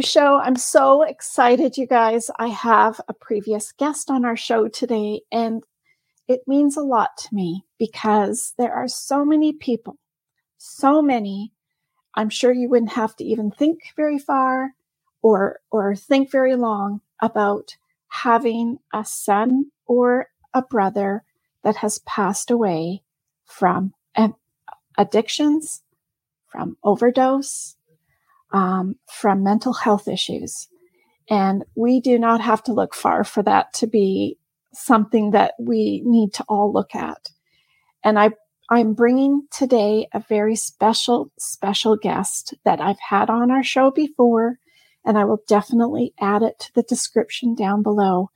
Show. I'm so excited, you guys. I have a previous guest on our show today, and it means a lot to me because there are so many people, so many. I'm sure you wouldn't have to even think very far or, or think very long about having a son or a brother that has passed away from eh, addictions, from overdose, um, from mental health issues. And we do not have to look far for that to be something that we need to all look at. And I, I'm bringing today a very special, special guest that I've had on our show before, and I will definitely add it to the description down below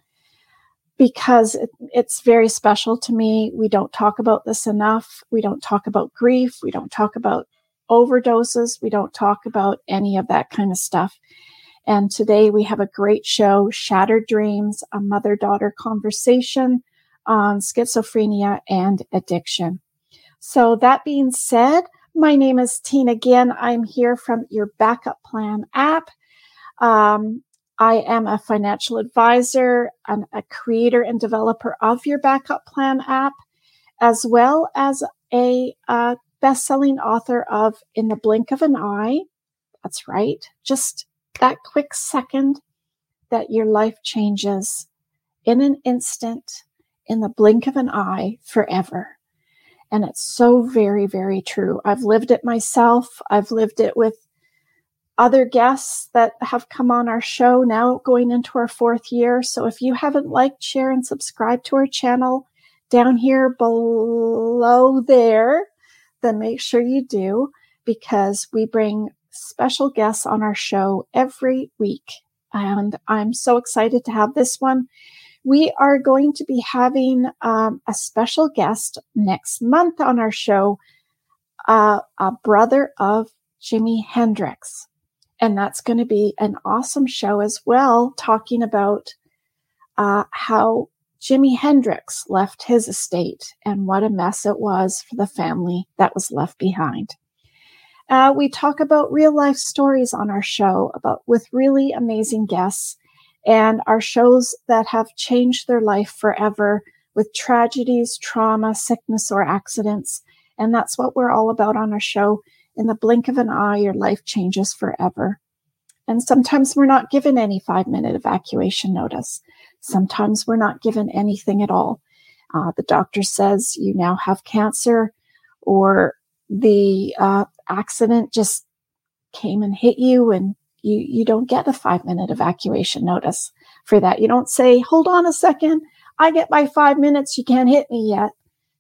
because it, it's very special to me. We don't talk about this enough. We don't talk about grief. We don't talk about overdoses. We don't talk about any of that kind of stuff. And today we have a great show, Shattered Dreams, a mother daughter conversation on schizophrenia and addiction. So that being said, my name is Tina Ginn. I'm here from your backup plan app. Um, I am a financial advisor and a creator and developer of your backup plan app, as well as a, a best-selling author of In the Blink of an Eye. That's right. Just that quick second that your life changes in an instant, in the blink of an eye, forever. And it's so very, very true. I've lived it myself. I've lived it with other guests that have come on our show now going into our fourth year. So if you haven't liked, share, and subscribe to our channel down here below there, then make sure you do because we bring special guests on our show every week. And I'm so excited to have this one. We are going to be having um, a special guest next month on our show, uh, a brother of Jimi Hendrix. And that's going to be an awesome show as well, talking about uh, how Jimi Hendrix left his estate and what a mess it was for the family that was left behind. Uh, we talk about real life stories on our show about with really amazing guests and our shows that have changed their life forever with tragedies, trauma, sickness, or accidents. And that's what we're all about on our show in the blink of an eye, your life changes forever. And sometimes we're not given any five minute evacuation notice. Sometimes we're not given anything at all. Uh, the doctor says you now have cancer, or the uh, accident just came and hit you, and you you don't get a five minute evacuation notice for that. You don't say, "Hold on a second, I get my five minutes. You can't hit me yet."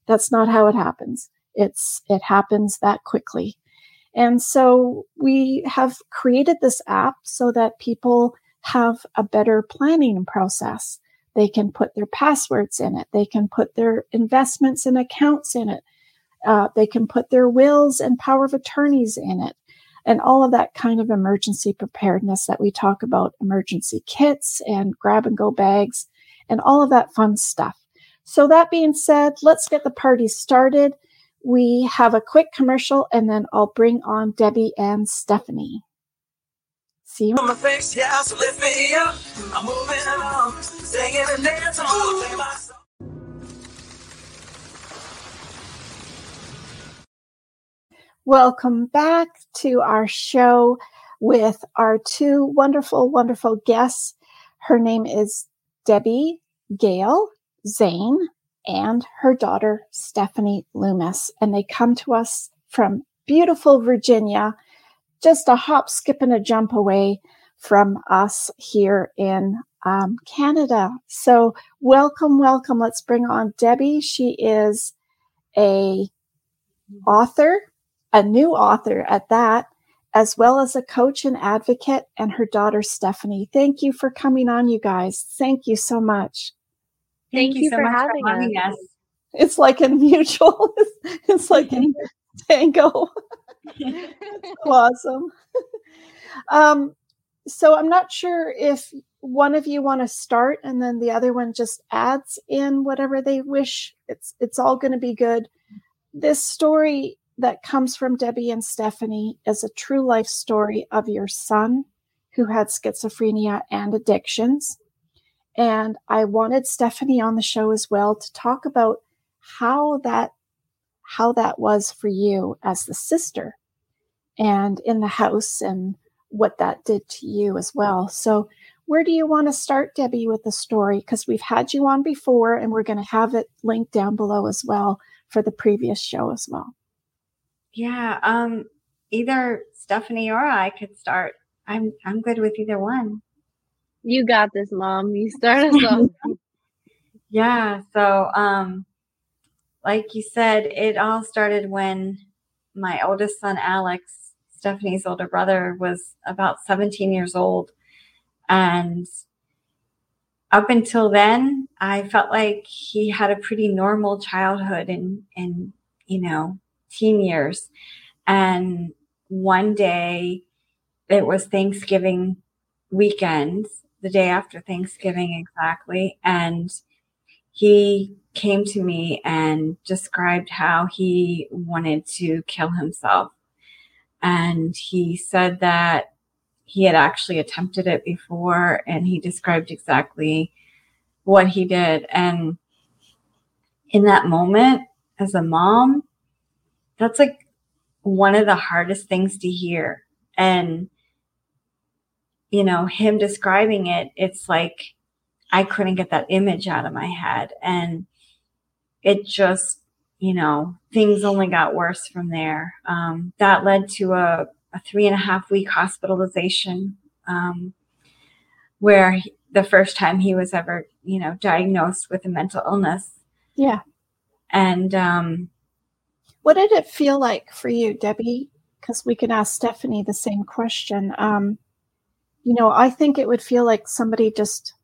That's not how it happens. It's it happens that quickly. And so we have created this app so that people have a better planning process. They can put their passwords in it. They can put their investments and accounts in it. Uh, they can put their wills and power of attorneys in it and all of that kind of emergency preparedness that we talk about emergency kits and grab and go bags and all of that fun stuff. So that being said, let's get the party started we have a quick commercial and then I'll bring on Debbie and Stephanie. See you. Face, yeah, so Welcome back to our show with our two wonderful, wonderful guests. Her name is Debbie Gale Zane, and her daughter, Stephanie Loomis. And they come to us from beautiful Virginia, just a hop, skip, and a jump away from us here in um, Canada. So, welcome, welcome. Let's bring on Debbie. She is a author, a new author at that, as well as a coach and advocate, and her daughter Stephanie. Thank you for coming on, you guys. Thank you so much. Thank, you, you, so for much having for having us. us. It's like a mutual. It's like a tango. awesome. Um, so I'm not sure if one of you want to start and then the other one just adds in whatever they wish. It's it's all going to be good. This story that comes from Debbie and Stephanie is a true life story of your son who had schizophrenia and addictions. And I wanted Stephanie on the show as well to talk about how that how that was for you as the sister and in the house and what that did to you as well. So where do you want to start, Debbie, with the story? Because we've had you on before and we're going to have it linked down below as well for the previous show as well. Yeah, um, either Stephanie or I could start. I'm I'm good with either one. You got this, mom. You start us off. yeah, so um like you said, it all started when my oldest son Alex, Stephanie's older brother, was about 17 years old. And up until then, I felt like he had a pretty normal childhood and and you know, teen years. And one day it was Thanksgiving weekend, the day after Thanksgiving exactly. And he came to me and described how he wanted to kill himself. And he said that he had actually attempted it before and he described exactly what he did. And in that moment, as a mom, that's like one of the hardest things to hear. And, you know, him describing it, it's like I couldn't get that image out of my head. And it just, you know, things only got worse from there. Um, that led to a, a, three and a half week hospitalization um, where he, the first time he was ever, you know, diagnosed with a mental illness. Yeah. And um, what did it feel like for you, Debbie? Because we can ask Stephanie the same question. Um, you know, I think it would feel like somebody just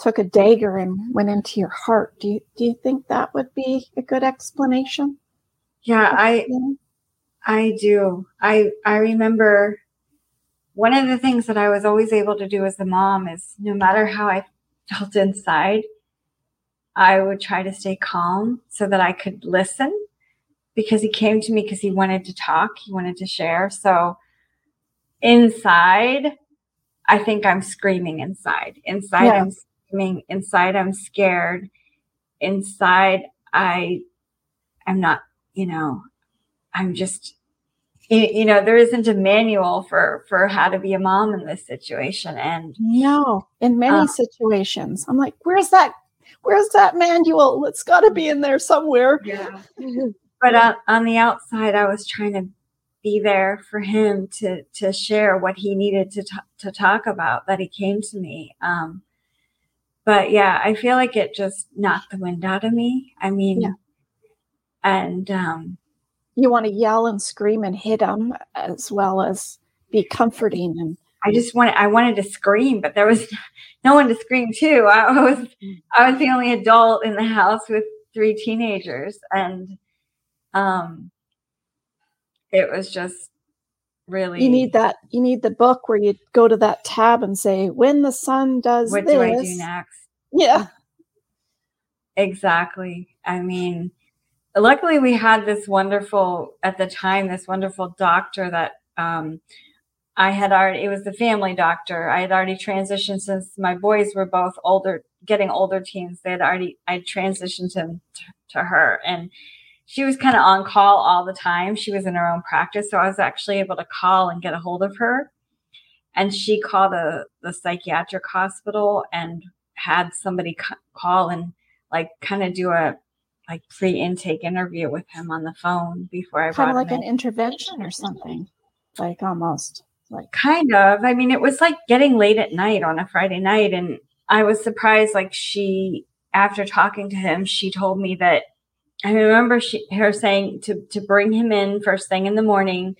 took a dagger and went into your heart. Do you do you think that would be a good explanation? Yeah, I I do. I I remember one of the things that I was always able to do as a mom is no matter how I felt inside, I would try to stay calm so that I could listen because he came to me because he wanted to talk, he wanted to share. So inside, I think I'm screaming inside. Inside, yeah. I'm screaming. Inside, I'm scared. Inside, I I'm not, you know, I'm just, you know, there isn't a manual for for how to be a mom in this situation. And no, in many uh, situations, I'm like, where's that? Where's that manual? It's got to be in there somewhere. Yeah. but on, on the outside, I was trying to be there for him to to share what he needed to t- to talk about. That he came to me. Um, but yeah, I feel like it just knocked the wind out of me. I mean, yeah. and um, you want to yell and scream and hit them as well as be comforting and. I just wanted I wanted to scream, but there was no one to scream to. I was I was the only adult in the house with three teenagers, and um, it was just really. You need that. You need the book where you go to that tab and say, "When the son does what this, do I do next?" Yeah, exactly. I mean, luckily we had this wonderful at the time this wonderful doctor that um, I had already. It was the family doctor. I had already transitioned since my boys were both older, getting older teens. They had already. I transitioned him to, to her and she was kind of on call all the time. She was in her own practice. So I was actually able to call and get a hold of her. And she called the, the psychiatric hospital and had somebody call and like kind of do a like pre-intake interview with him on the phone before I kind of like an intervention or something, like almost like kind of. I mean, it was like getting late at night on a Friday night, and I was surprised. Like she, after talking to him, she told me that I remember she, her saying to, to bring him in first thing in the morning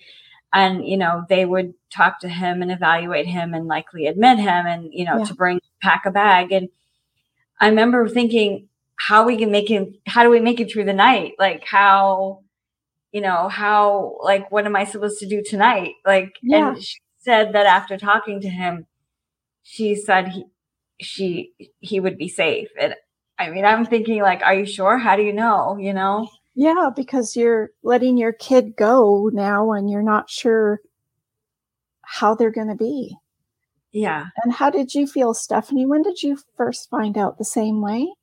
and, you know, they would talk to him and evaluate him and likely admit him and, you know, yeah. to bring, pack a bag. And I remember thinking, how we can make him, how do we make it through the night? Like how, you know, how, like, what am I supposed to do tonight? Like, yeah. and she said that after talking to him, she said he, she, he would be safe. And I mean, I'm thinking like, are you sure? How do you know? You know? Yeah, because you're letting your kid go now and you're not sure how they're going to be. Yeah. And how did you feel, Stephanie? When did you first find out the same way?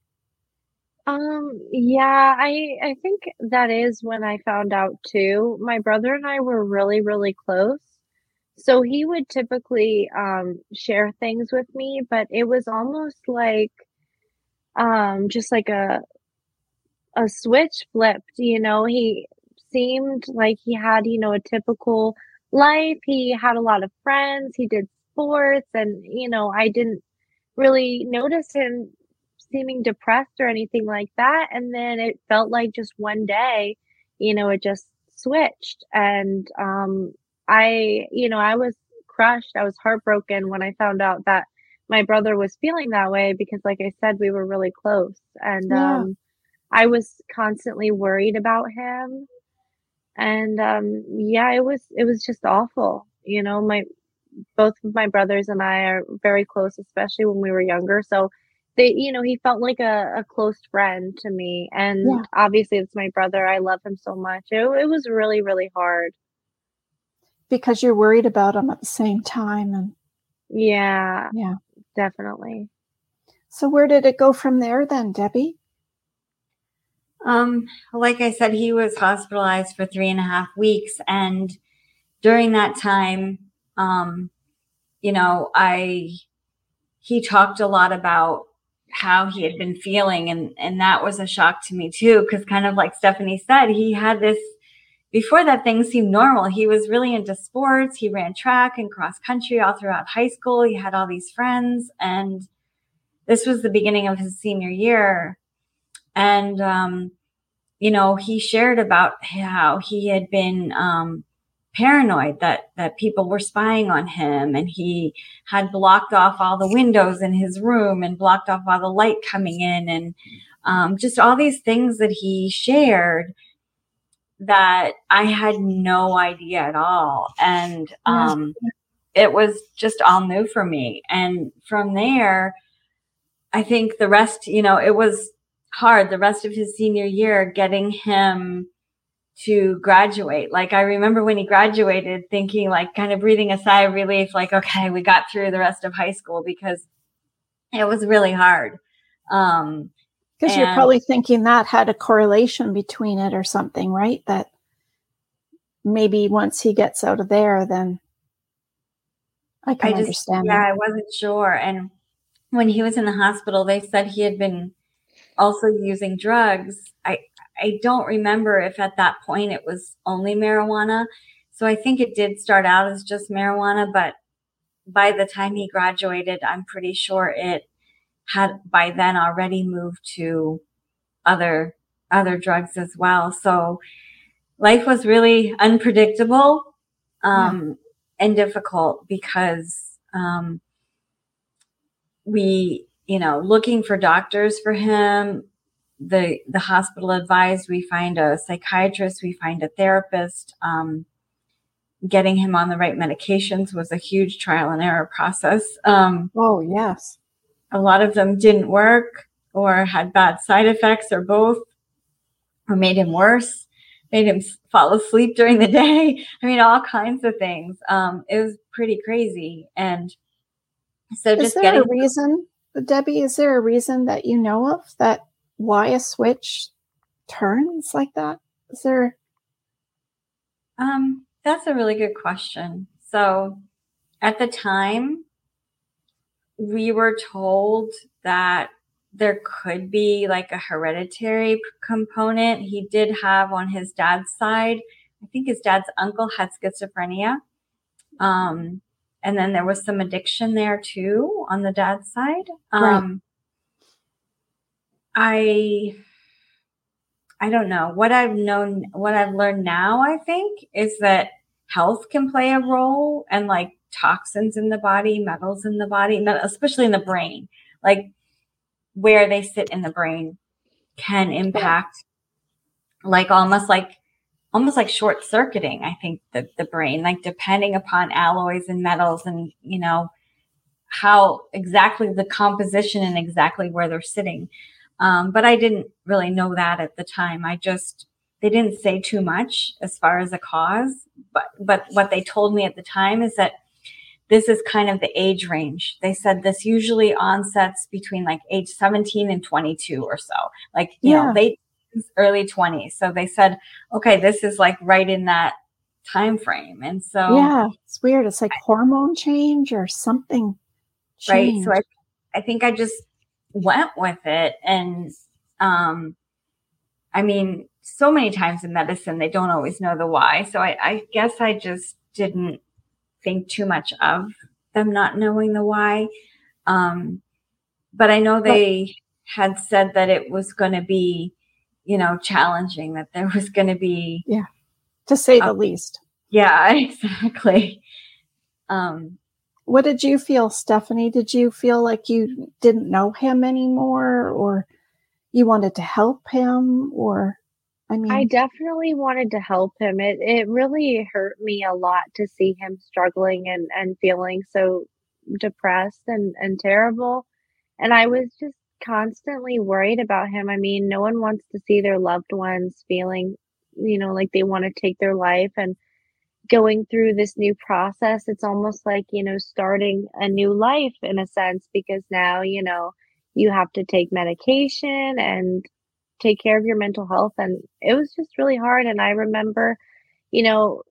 Um, yeah, I I think that is when I found out too. My brother and I were really, really close. So he would typically um share things with me, but it was almost like um just like a a switch flipped, you know. He seemed like he had, you know, a typical life. He had a lot of friends, he did sports and, you know, I didn't really notice him seeming depressed or anything like that. And then it felt like just one day, you know, it just switched. And um, I, you know, I was crushed. I was heartbroken when I found out that my brother was feeling that way because, like I said, we were really close. And yeah. um, I was constantly worried about him. And um, yeah, it was it was just awful. You know, my both of my brothers and I are very close, especially when we were younger. So they you know he felt like a, a close friend to me and yeah. obviously it's my brother i love him so much it, it was really really hard because you're worried about him at the same time and yeah yeah definitely. So where did it go from there then debbie? Um like i said he was hospitalized for three and a half weeks and during that time um you know i he talked a lot about how he had been feeling and and that was a shock to me too because kind of like stephanie said he had this before that things seemed normal. He was really into sports. He ran track and cross country all throughout high school. He had all these friends and this was the beginning of his senior year. And um, you know he shared about how he had been um, paranoid that that people were spying on him and he had blocked off all the windows in his room and blocked off all the light coming in and um, just all these things that he shared that I had no idea at all and um, it was just all new for me and from there I think the rest you know it was hard the rest of his senior year getting him to graduate. Like I remember when he graduated thinking like kind of breathing a sigh of relief, like, okay, we got through the rest of high school because it was really hard. Um, because you're probably thinking that had a correlation between it or something, right? That maybe once he gets out of there, then I can I just, understand. Yeah, that. I wasn't sure. And when he was in the hospital, they said he had been also using drugs. I I don't remember if at that point it was only marijuana. So I think it did start out as just marijuana, but by the time he graduated, I'm pretty sure it had by then already moved to other other drugs as well. So life was really unpredictable um, yeah. and difficult because um, we, you know, looking for doctors for him, the the hospital advised we find a psychiatrist, we find a therapist. Um, getting him on the right medications was a huge trial and error process. Um, oh yes, a lot of them didn't work or had bad side effects or both, or made him worse, made him fall asleep during the day. I mean, all kinds of things. Um, it was pretty crazy, and so is just there getting a reason, Debbie. Is there a reason that you know of that why a switch turns like that? Is there? Um, that's a really good question. So at the time, we were told that there could be like a hereditary component. He did have on his dad's side, I think his dad's uncle had schizophrenia. Um, and then there was some addiction there too on the dad's side. Um, right. I I don't know. What I've known what I've learned now, I think, is that health can play a role and like toxins in the body, metals in the body, especially in the brain. Like where they sit in the brain can impact like almost like almost like short circuiting, I think the, the brain, like depending upon alloys and metals and, you know, how exactly the composition and exactly where they're sitting. Um, but I didn't really know that at the time. I just they didn't say too much as far as a cause, but but what they told me at the time is that this is kind of the age range. They said this usually onsets between like age 17 and 22 or so, like you yeah. know late early 20s. So they said, okay, this is like right in that time frame, and so yeah, it's weird. It's like hormone change or something. Changed. Right. So I I think I just went with it and um I mean so many times in medicine, they don't always know the why. So I, I guess I just didn't think too much of them not knowing the why. Um, but I know they had said that it was going to be, you know, challenging, that there was going to be. Yeah. To say the least. Yeah, exactly. Um, what did you feel, Stephanie? Did you feel like you didn't know him anymore or you wanted to help him or I mean, I definitely wanted to help him. It it really hurt me a lot to see him struggling and and feeling so depressed and and terrible. And I was just constantly worried about him. I mean, no one wants to see their loved ones feeling, you know, like they want to take their life and going through this new process. It's almost like, you know, starting a new life in a sense because now, you know, you have to take medication and take care of your mental health. And it was just really hard. And I remember, you know,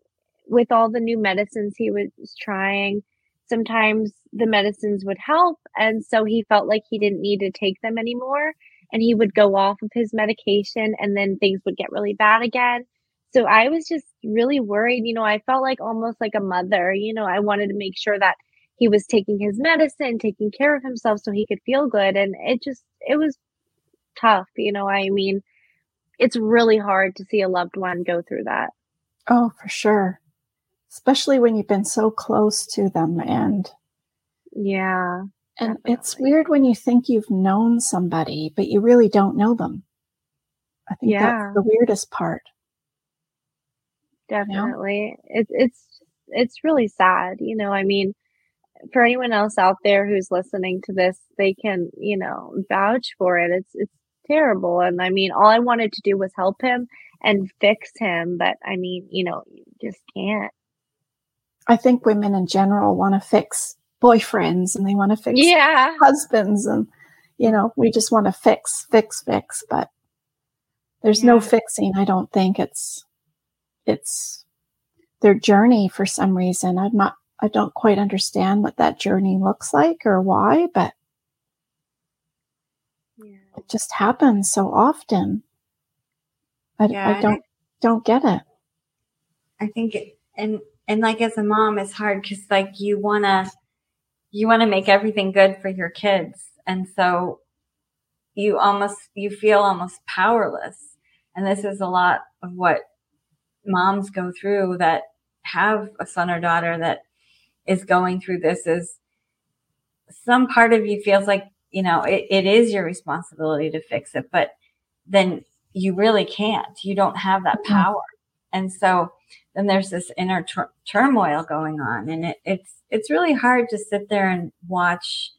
with all the new medicines he was trying, sometimes the medicines would help. And so he felt like he didn't need to take them anymore. And he would go off of his medication and then things would get really bad again. So I was just really worried. You know, I felt like almost like a mother. You know, I wanted to make sure that he was taking his medicine, taking care of himself so he could feel good. And it just, it was tough. You know, I mean, it's really hard to see a loved one go through that. Oh, for sure. Especially when you've been so close to them and yeah. And definitely. it's weird when you think you've known somebody, but you really don't know them. I think yeah. that's the weirdest part. Definitely. You know? It's it's it's really sad, you know. I mean, for anyone else out there who's listening to this, they can, you know, vouch for it. It's it's terrible. And I mean, all I wanted to do was help him and fix him. But I mean, you know, you just can't. I think women in general want to fix boyfriends and they want to fix yeah. husbands. And, you know, we just want to fix, fix, fix. But there's yeah. no fixing. I don't think it's, it's their journey for some reason. I'm not, I don't quite understand what that journey looks like or why, but it just happens so often. I, yeah, I don't don't get it. I think it, and and like as a mom, it's hard because like you wanna you wanna make everything good for your kids, and so you almost you feel almost powerless. And this is a lot of what moms go through that have a son or daughter that is going through this is some part of you feels like you know, it, it is your responsibility to fix it, but then you really can't. You don't have that mm-hmm. power. And so then there's this inner tur- turmoil going on and it, it's, it's really hard to sit there and watch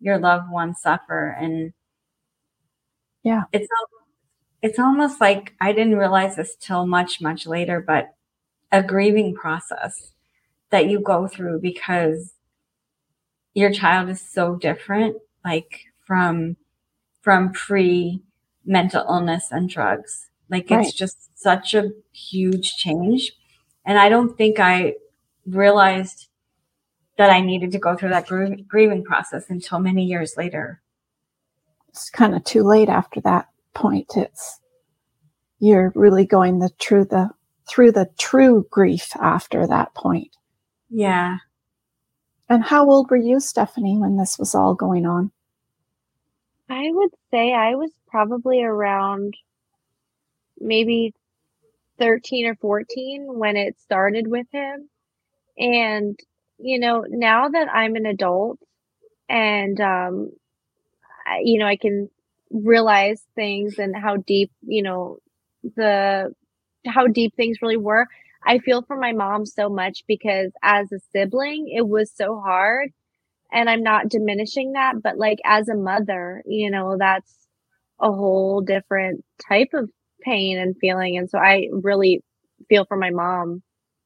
your loved one suffer. And yeah, it's, it's almost like I didn't realize this till much, much later, but a grieving process that you go through because your child is so different like from from pre mental illness and drugs. Like right. it's just such a huge change. And I don't think I realized that I needed to go through that gr- grieving process until many years later. It's kind of too late after that point. It's you're really going the through the through the true grief after that point. Yeah. And how old were you, Stephanie, when this was all going on? I would say I was probably around maybe 13 or 14 when it started with him. And, you know, now that I'm an adult and, um, I, you know, I can realize things and how deep, you know, the, how deep things really were. I feel for my mom so much because as a sibling, it was so hard and I'm not diminishing that, but like as a mother, you know, that's a whole different type of pain and feeling. And so I really feel for my mom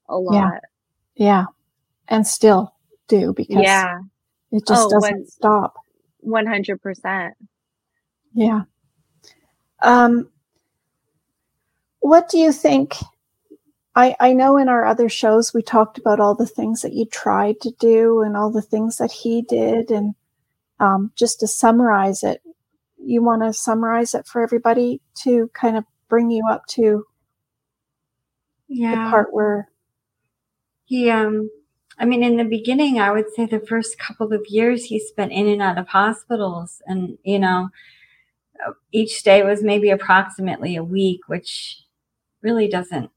a lot. Yeah. yeah. And still do because yeah. it just oh, doesn't when, stop. 100%. Yeah. Um, what do you think? I, I know in our other shows we talked about all the things that you tried to do and all the things that he did. And um, just to summarize it, you want to summarize it for everybody to kind of bring you up to yeah. the part where he um I mean in the beginning I would say the first couple of years he spent in and out of hospitals and you know each day was maybe approximately a week which really doesn't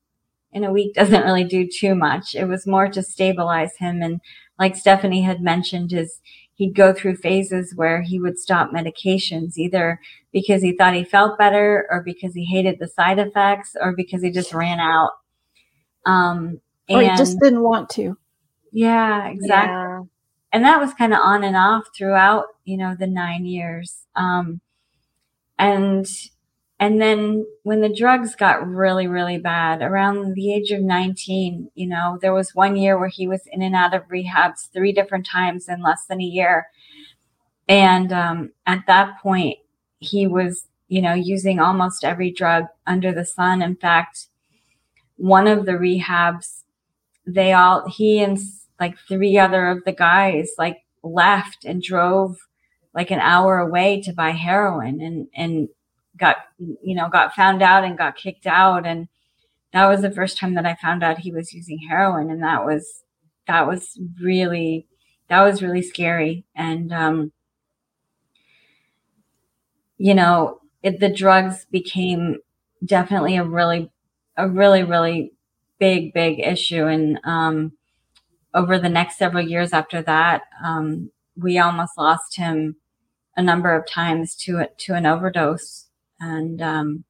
in a week doesn't really do too much it was more to stabilize him and like Stephanie had mentioned is he'd go through phases where he would stop medications either because he thought he felt better or because he hated the side effects or because he just ran out. Um, or he just didn't want to. Yeah, exactly. Yeah. And that was kind of on and off throughout, you know, the nine years. Um, and and then when the drugs got really, really bad around the age of 19, you know, there was one year where he was in and out of rehabs three different times in less than a year. And um, at that point, he was, you know, using almost every drug under the sun. In fact, one of the rehabs, they all, he and like three other of the guys, like left and drove like an hour away to buy heroin and, and got you know got found out and got kicked out. And that was the first time that I found out he was using heroin. And that was that was really that was really scary. And um you know it, the drugs became definitely a really a really really big big issue. And um over the next several years after that um we almost lost him a number of times to to an overdose and um,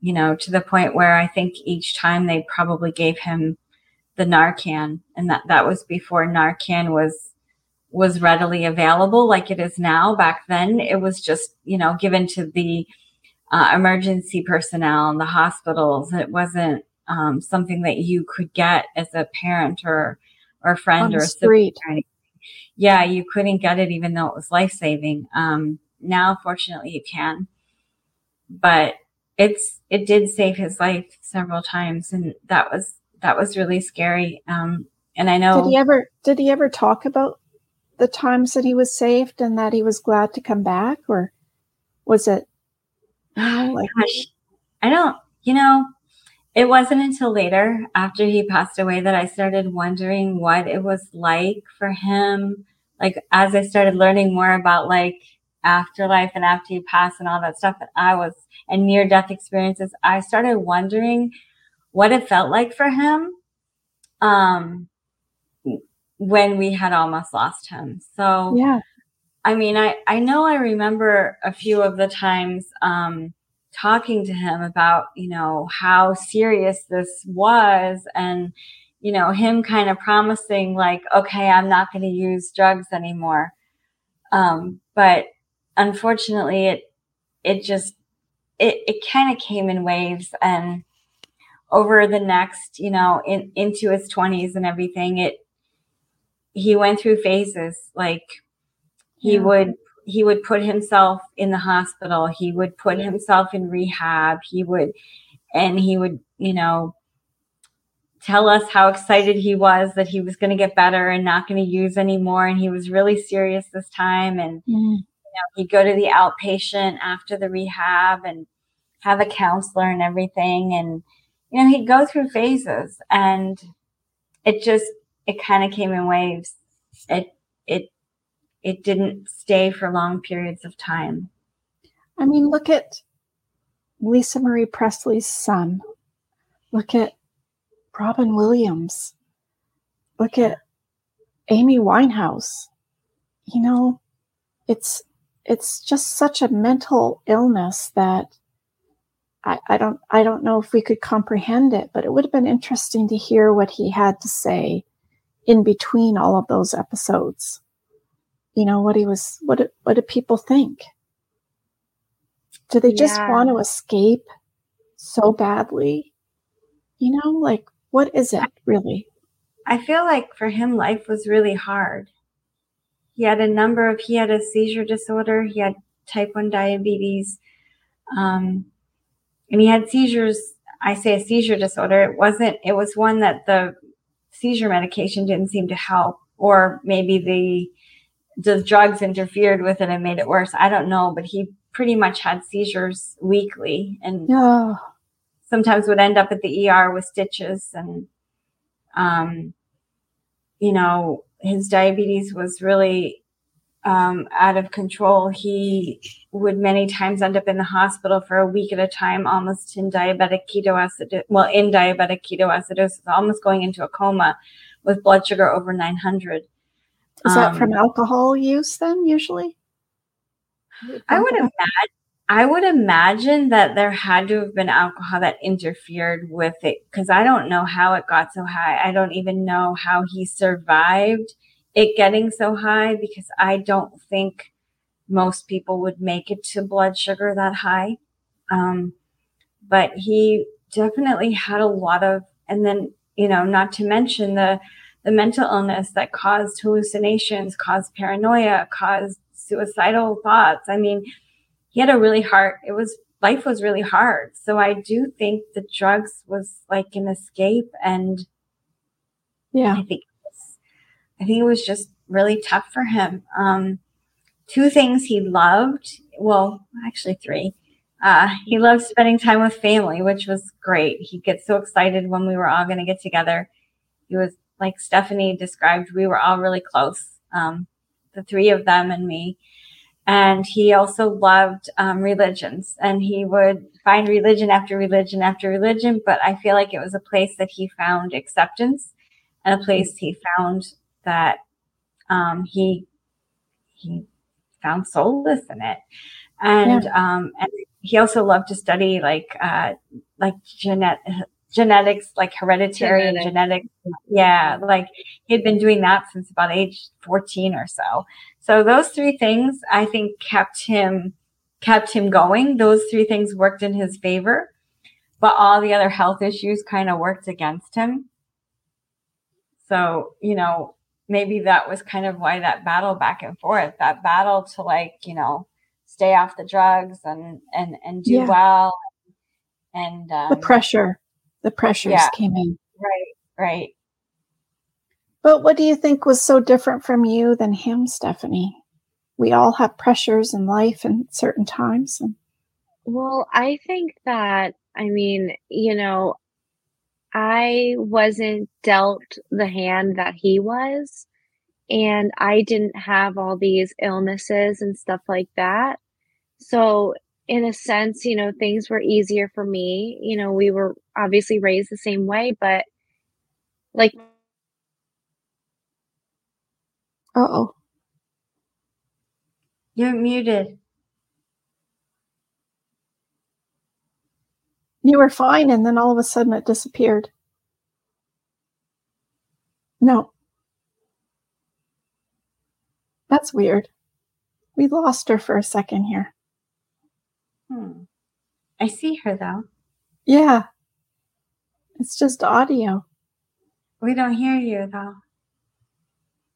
you know to the point where I think each time they probably gave him the Narcan, and that that was before Narcan was was readily available like it is now. Back then, it was just you know given to the uh, emergency personnel in the hospitals. It wasn't um, something that you could get as a parent or or friend or a street. Yeah, you couldn't get it even though it was life saving. Um, now, fortunately, you can but it's it did save his life several times, and that was that was really scary. Um, and I know did he ever did he ever talk about the times that he was saved and that he was glad to come back, or was it? like, gosh, I don't. You know, it wasn't until later, after he passed away, that I started wondering what it was like for him. Like as I started learning more about like afterlife and after you pass and all that stuff. And I was, and near death experiences, I started wondering what it felt like for him. Um, when we had almost lost him. So, yeah. I mean, I, I know I remember a few of the times, um, talking to him about, you know, how serious this was and, you know, him kind of promising like, okay, I'm not going to use drugs anymore. Um, but unfortunately, it it just it it kind of came in waves and over the next, you know, in, into his 20s and everything, it he went through phases. Like he yeah. would he would put himself in the hospital. He would put himself in rehab. He would and he would you know tell us how excited he was that he was going to get better and not going to use anymore. And he was really serious this time. And mm know, he'd go to the outpatient after the rehab and have a counselor and everything. And, you know, he'd go through phases and it just, it kind of came in waves. It, it, it didn't stay for long periods of time. I mean, look at Lisa Marie Presley's son. Look at Robin Williams. Look at Amy Winehouse. You know, it's it's just such a mental illness that I, I, don't I don't know if we could comprehend it, but it would have been interesting to hear what he had to say in between all of those episodes. You know what he was what what do people think? Do they just yeah. want to escape so badly? You know, like what is it really? I feel like for him, life was really hard. He had a number of, he had a seizure disorder, he had type 1 diabetes, um, and he had seizures. I say a seizure disorder. It wasn't, it was one that the seizure medication didn't seem to help, or maybe the, the drugs interfered with it and made it worse. I don't know, but he pretty much had seizures weekly and Oh, sometimes would end up at the ER with stitches and um you know his diabetes was really um, out of control. He would many times end up in the hospital for a week at a time, almost in diabetic ketoacidosis. Well, in diabetic ketoacidosis, almost going into a coma with blood sugar over 900. is that from Um, alcohol use then usually? I would imagine. I would imagine that there had to have been alcohol that interfered with it because I don't know how it got so high. I don't even know how he survived it getting so high because I don't think most people would make it to blood sugar that high. Um, but he definitely had a lot of, and then, you know, not to mention the, the mental illness that caused hallucinations, caused paranoia, caused suicidal thoughts. I mean, he had a really hard, it was, life was really hard. So I do think the drugs was like an escape. And Yeah. I think, I think it was just really tough for him. Um, two things he loved. Well, actually three. Uh, he loved spending time with family, which was great. He'd get so excited when we were all going to get together. He was like Stephanie described, we were all really close. Um, the three of them and me. And he also loved um, religions and he would find religion after religion after religion. But I feel like it was a place that he found acceptance and a place he found that um, he he found solace in it. And um, and he also loved to study like uh, like genet- genetics, like hereditary Genetics. Yeah, like he'd been doing that since about age 14 or so. So those three things I think kept him kept him going. Those three things worked in his favor, but all the other health issues kind of worked against him. So, you know, maybe that was kind of why that battle back and forth, that battle to like, you know, stay off the drugs and and and do Yeah. well and um, The pressure, the pressures Yeah. came in. right, right. But what do you think was so different from you than him, Stephanie? We all have pressures in life and certain times. And Well, I think that, I mean, you know, I wasn't dealt the hand that he was, and I didn't have all these illnesses and stuff like that. So, in a sense, you know, things were easier for me. You know, we were obviously raised the same way, but like, uh oh, You're muted. You were fine, and then all of a sudden it disappeared. No. That's weird. We lost her for a second here. Hmm. I see her though. Yeah. It's just audio. We don't hear you though.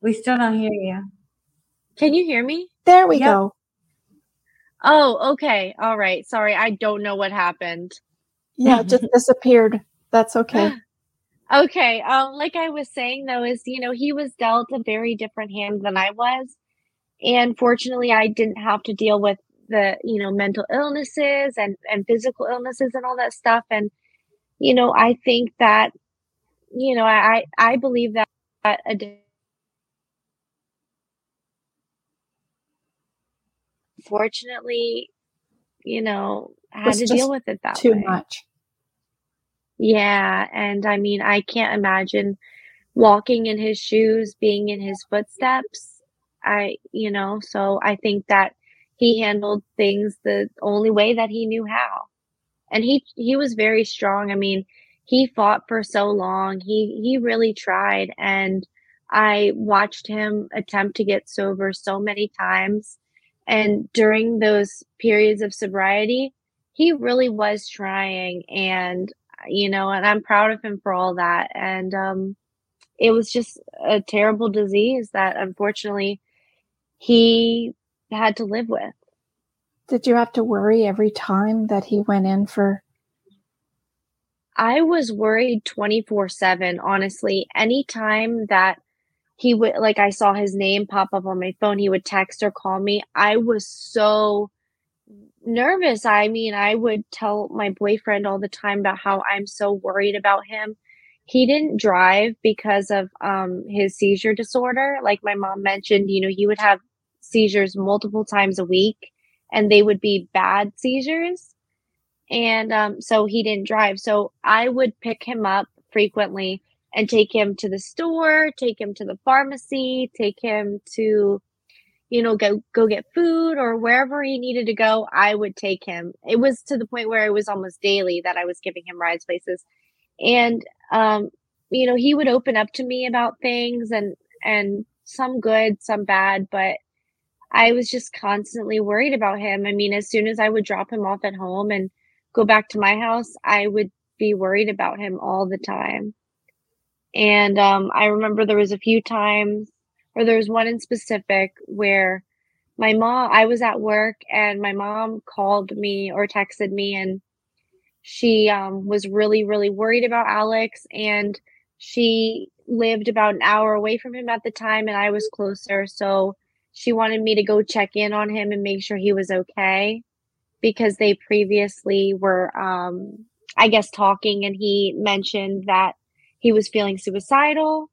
We still don't hear you. can you hear me? There we Yep. go. Oh, okay. All right. Sorry. I don't know what happened. Yeah, it just disappeared. That's okay. Okay. Um, like I was saying though, is you know, he was dealt a very different hand than I was. And fortunately I didn't have to deal with the, you know, mental illnesses and, and physical illnesses and all that stuff. And, you know, I think that, you know, I, I believe that, that a fortunately, you know, had to deal with it that Too way. much. Yeah, and I mean, I can't imagine walking in his shoes, being in his footsteps. I, you know, so I think that he handled things the only way that he knew how. And he he was very strong. I mean, he fought for so long. He he really tried and I watched him attempt to get sober so many times. And during those periods of sobriety, he really was trying and you know, and I'm proud of him for all that. And um it was just a terrible disease that unfortunately he had to live with. Did you have to worry every time that he went in for? I was worried 24 7, honestly. Anytime that he would, like, I saw his name pop up on my phone, he would text or call me. I was so nervous. I mean, I would tell my boyfriend all the time about how I'm so worried about him. He didn't drive because of um, his seizure disorder. Like my mom mentioned, you know, he would have seizures multiple times a week and they would be bad seizures. And um, so he didn't drive. So I would pick him up frequently and take him to the store, take him to the pharmacy, take him to, you know, go go get food or wherever he needed to go. I would take him. It was to the point where it was almost daily that I was giving him rides places, and um, you know, he would open up to me about things and and some good, some bad, but I was just constantly worried about him. I mean, as soon as I would drop him off at home and go back to my house, I would be worried about him all the time. And um, I remember there was a few times, or there was one in specific where my mom, I was at work and my mom called me or texted me and she um, was really, really worried about Alex and she lived about an hour away from him at the time and I was closer. So she wanted me to go check in on him and make sure he was okay because they previously were um I guess talking and he mentioned that he was feeling suicidal.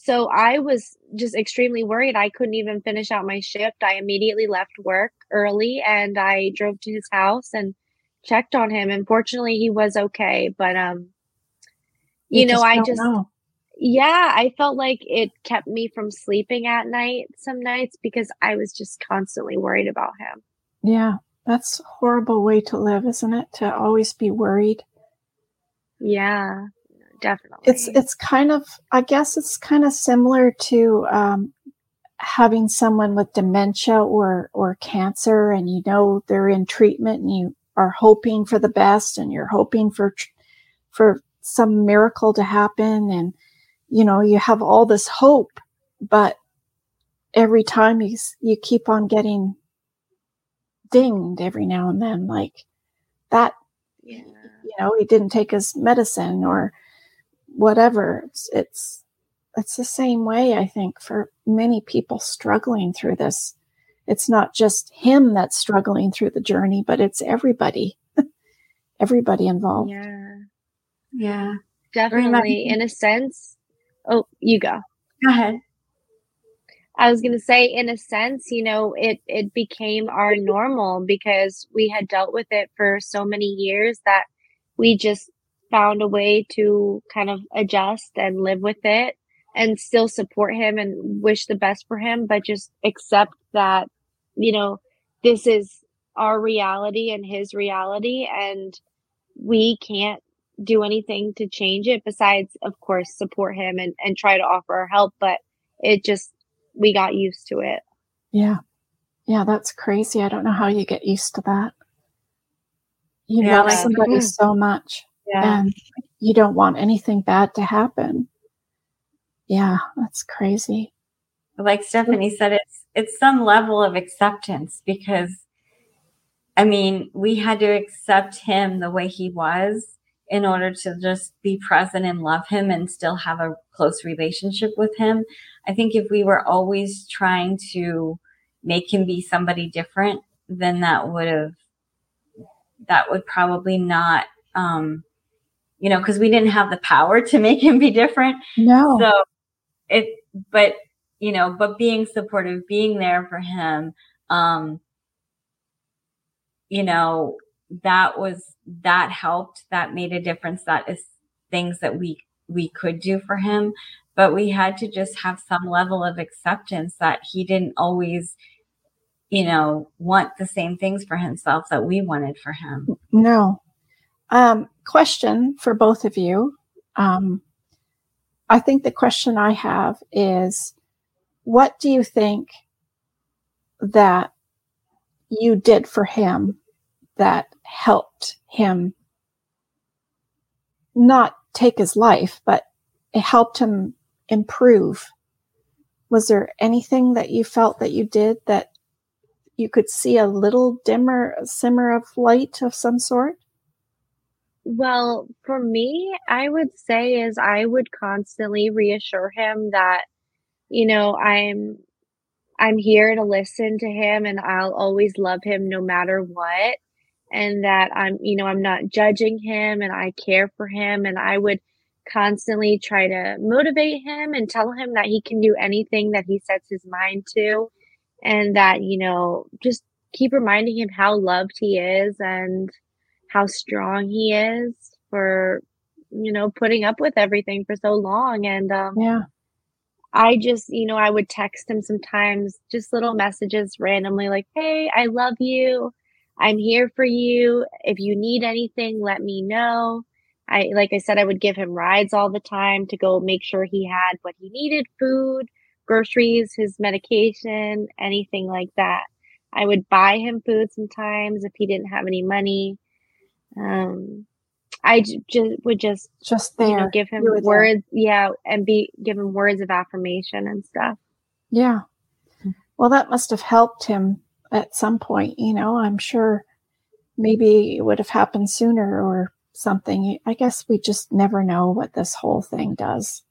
So I was just extremely worried. I couldn't even finish out my shift. I immediately left work early and I drove to his house and checked on him. Unfortunately, he was okay, but um you, you know, I just know yeah, I felt like it kept me from sleeping at night some nights because I was just constantly worried about him. Yeah, that's a horrible way to live, isn't it? To always be worried. Yeah, definitely. It's it's kind of I guess it's kind of similar to um, having someone with dementia or or cancer, and you know they're in treatment, and you are hoping for the best, and you're hoping for for some miracle to happen, and you know, you have all this hope, but every time you, you keep on getting dinged every now and then, like that, yeah. you know, he didn't take his medicine or whatever. It's, it's, it's the same way, I think, for many people struggling through this. It's not just him that's struggling through the journey, but it's everybody, everybody involved. Yeah. Yeah. Definitely. In a sense, Oh, you go. Go ahead. I was going to say, in a sense, you know, it, it became our normal because we had dealt with it for so many years that we just found a way to kind of adjust and live with it and still support him and wish the best for him, but just accept that, you know, this is our reality and his reality and we can't do anything to change it besides of course support him and, and try to offer our help but it just we got used to it. Yeah. Yeah that's crazy. I don't know how you get used to that. You yeah, love like, somebody mm. so much yeah. and you don't want anything bad to happen yeah that's crazy like stephanie said it's it's some level of acceptance because i mean we had to accept him the way he was in order to just be present and love him and still have a close relationship with him. I think if we were always trying to make him be somebody different, then that would have, that would probably not, um, you know, because we didn't have the power to make him be different. No. So it, but, you know, but being supportive, being there for him, um, you know, that was that helped that made a difference that is things that we we could do for him but we had to just have some level of acceptance that he didn't always you know want the same things for himself that we wanted for him no um, question for both of you um, i think the question i have is what do you think that you did for him that helped him not take his life, but it helped him improve? Was there anything that you felt that you did that you could see a little dimmer simmer of light of some sort? Well, for me, I would say is I would constantly reassure him that, you know, I'm I'm here to listen to him and I'll always love him no matter what. And that I'm, you know, I'm not judging him and I care for him. And I would constantly try to motivate him and tell him that he can do anything that he sets his mind to. And that, you know, just keep reminding him how loved he is and how strong he is for, you know, putting up with everything for so long. And, um, Yeah. I just, you know, I would text him sometimes, just little messages randomly like, Hey, I love you. I'm here for you. If you need anything, let me know. I, like I said, I would give him rides all the time to go make sure he had what he needed, food, groceries, his medication, anything like that. I would buy him food sometimes if he didn't have any money. Um, I just would just Just you know give him were there. words, yeah, and be give him words of affirmation and stuff. Yeah. Well, that must have helped him at some point. You know, I'm sure maybe it would have happened sooner or something. I guess we just never know what this whole thing does.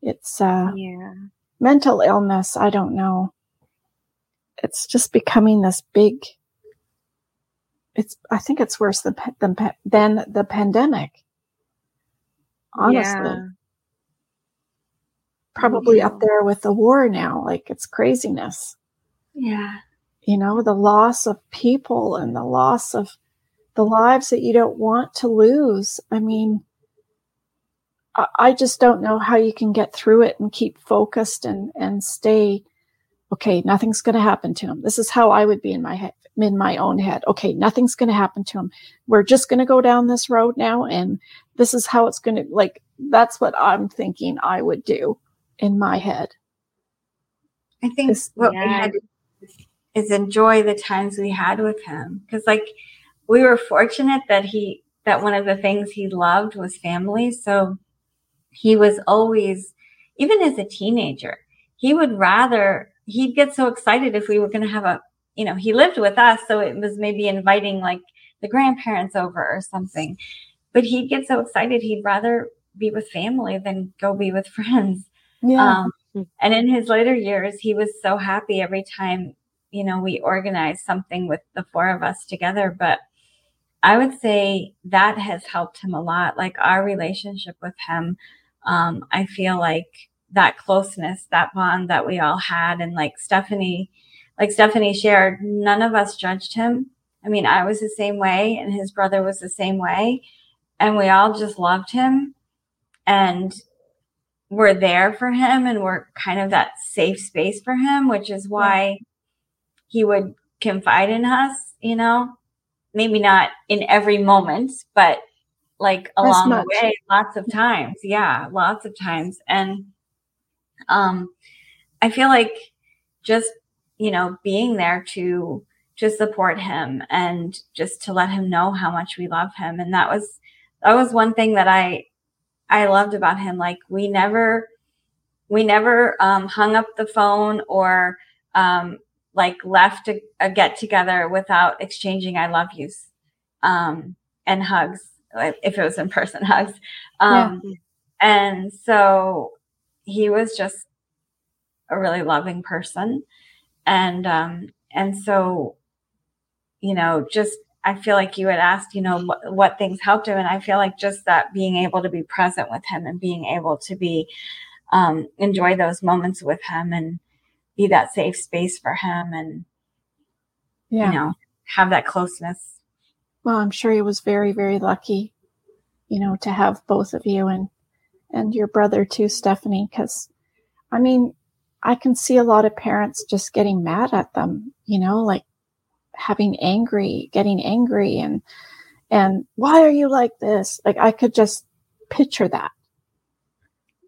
It's uh, Yeah, mental illness. I don't know. It's just becoming this big. It's. I think it's worse than than than the pandemic. Honestly, Yeah. probably up there with the war now. Like it's craziness. Yeah. you know, the loss of people and the loss of the lives that you don't want to lose. I mean, I, I just don't know how you can get through it and keep focused and, and stay, okay, nothing's going to happen to him. This is how I would be in my head, in my own head. Okay, nothing's going to happen to him. We're just going to go down this road now. And this is how it's going to, like, that's what I'm thinking I would do in my head. I think It's- what we had to is enjoy the times we had with him because like we were fortunate that he that one of the things he loved was family so he was always even as a teenager he would rather he'd get so excited if we were going to have a you know he lived with us so it was maybe inviting like the grandparents over or something but he'd get so excited he'd rather be with family than go be with friends Yeah. um, and in his later years, he was so happy every time, you know, we organized something with the four of us together. But I would say that has helped him a lot. Like our relationship with him, um, I feel like that closeness, that bond that we all had. And like Stephanie, like Stephanie shared, none of us judged him. I mean, I was the same way, and his brother was the same way. And we all just loved him. And we're there for him and we're kind of that safe space for him, which is why he would confide in us, you know, maybe not in every moment, but like along the way, lots of times. Yeah, lots of times. And um I feel like just, you know, being there to to support him and just to let him know how much we love him. And that was that was one thing that I I loved about him. Like we never, we never um, hung up the phone or um, like left a, a get together without exchanging "I love yous" um, and hugs. If it was in person, hugs. Um, And so he was just a really loving person, and um, and so you know just I feel like you had asked, you know, what, what things helped him. And I feel like just that being able to be present with him and being able to be, um, enjoy those moments with him and be that safe space for him and, yeah. you know, have that closeness. Well, I'm sure he was very, very lucky, you know, to have both of you and and your brother too, Stephanie. Because, I mean, I can see a lot of parents just getting mad at them, you know, like having angry, getting angry, and and why are you like this? Like I could just picture that.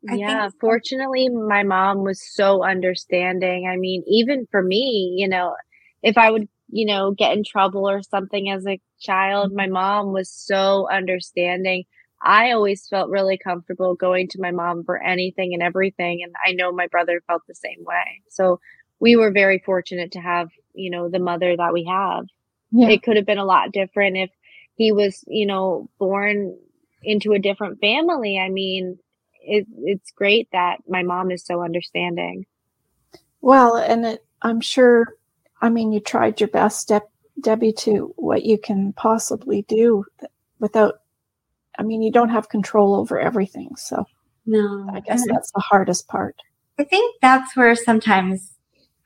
I yeah, think- fortunately, my mom was so understanding. I mean, even for me, you know, if I would you know, get in trouble or something as a child, mm-hmm. my mom was so understanding. I always felt really comfortable going to my mom for anything and everything. And I know my brother felt the same way. So we were very fortunate to have, you know, the mother that we have. Yeah. It could have been a lot different if he was, you know, born into a different family. I mean, it, it's great that my mom is so understanding. Well, and it, I'm sure, I mean, you tried your best, De- Debbie, to what you can possibly do without, I mean, you don't have control over everything. So, no, I guess that's the hardest part. I think that's where sometimes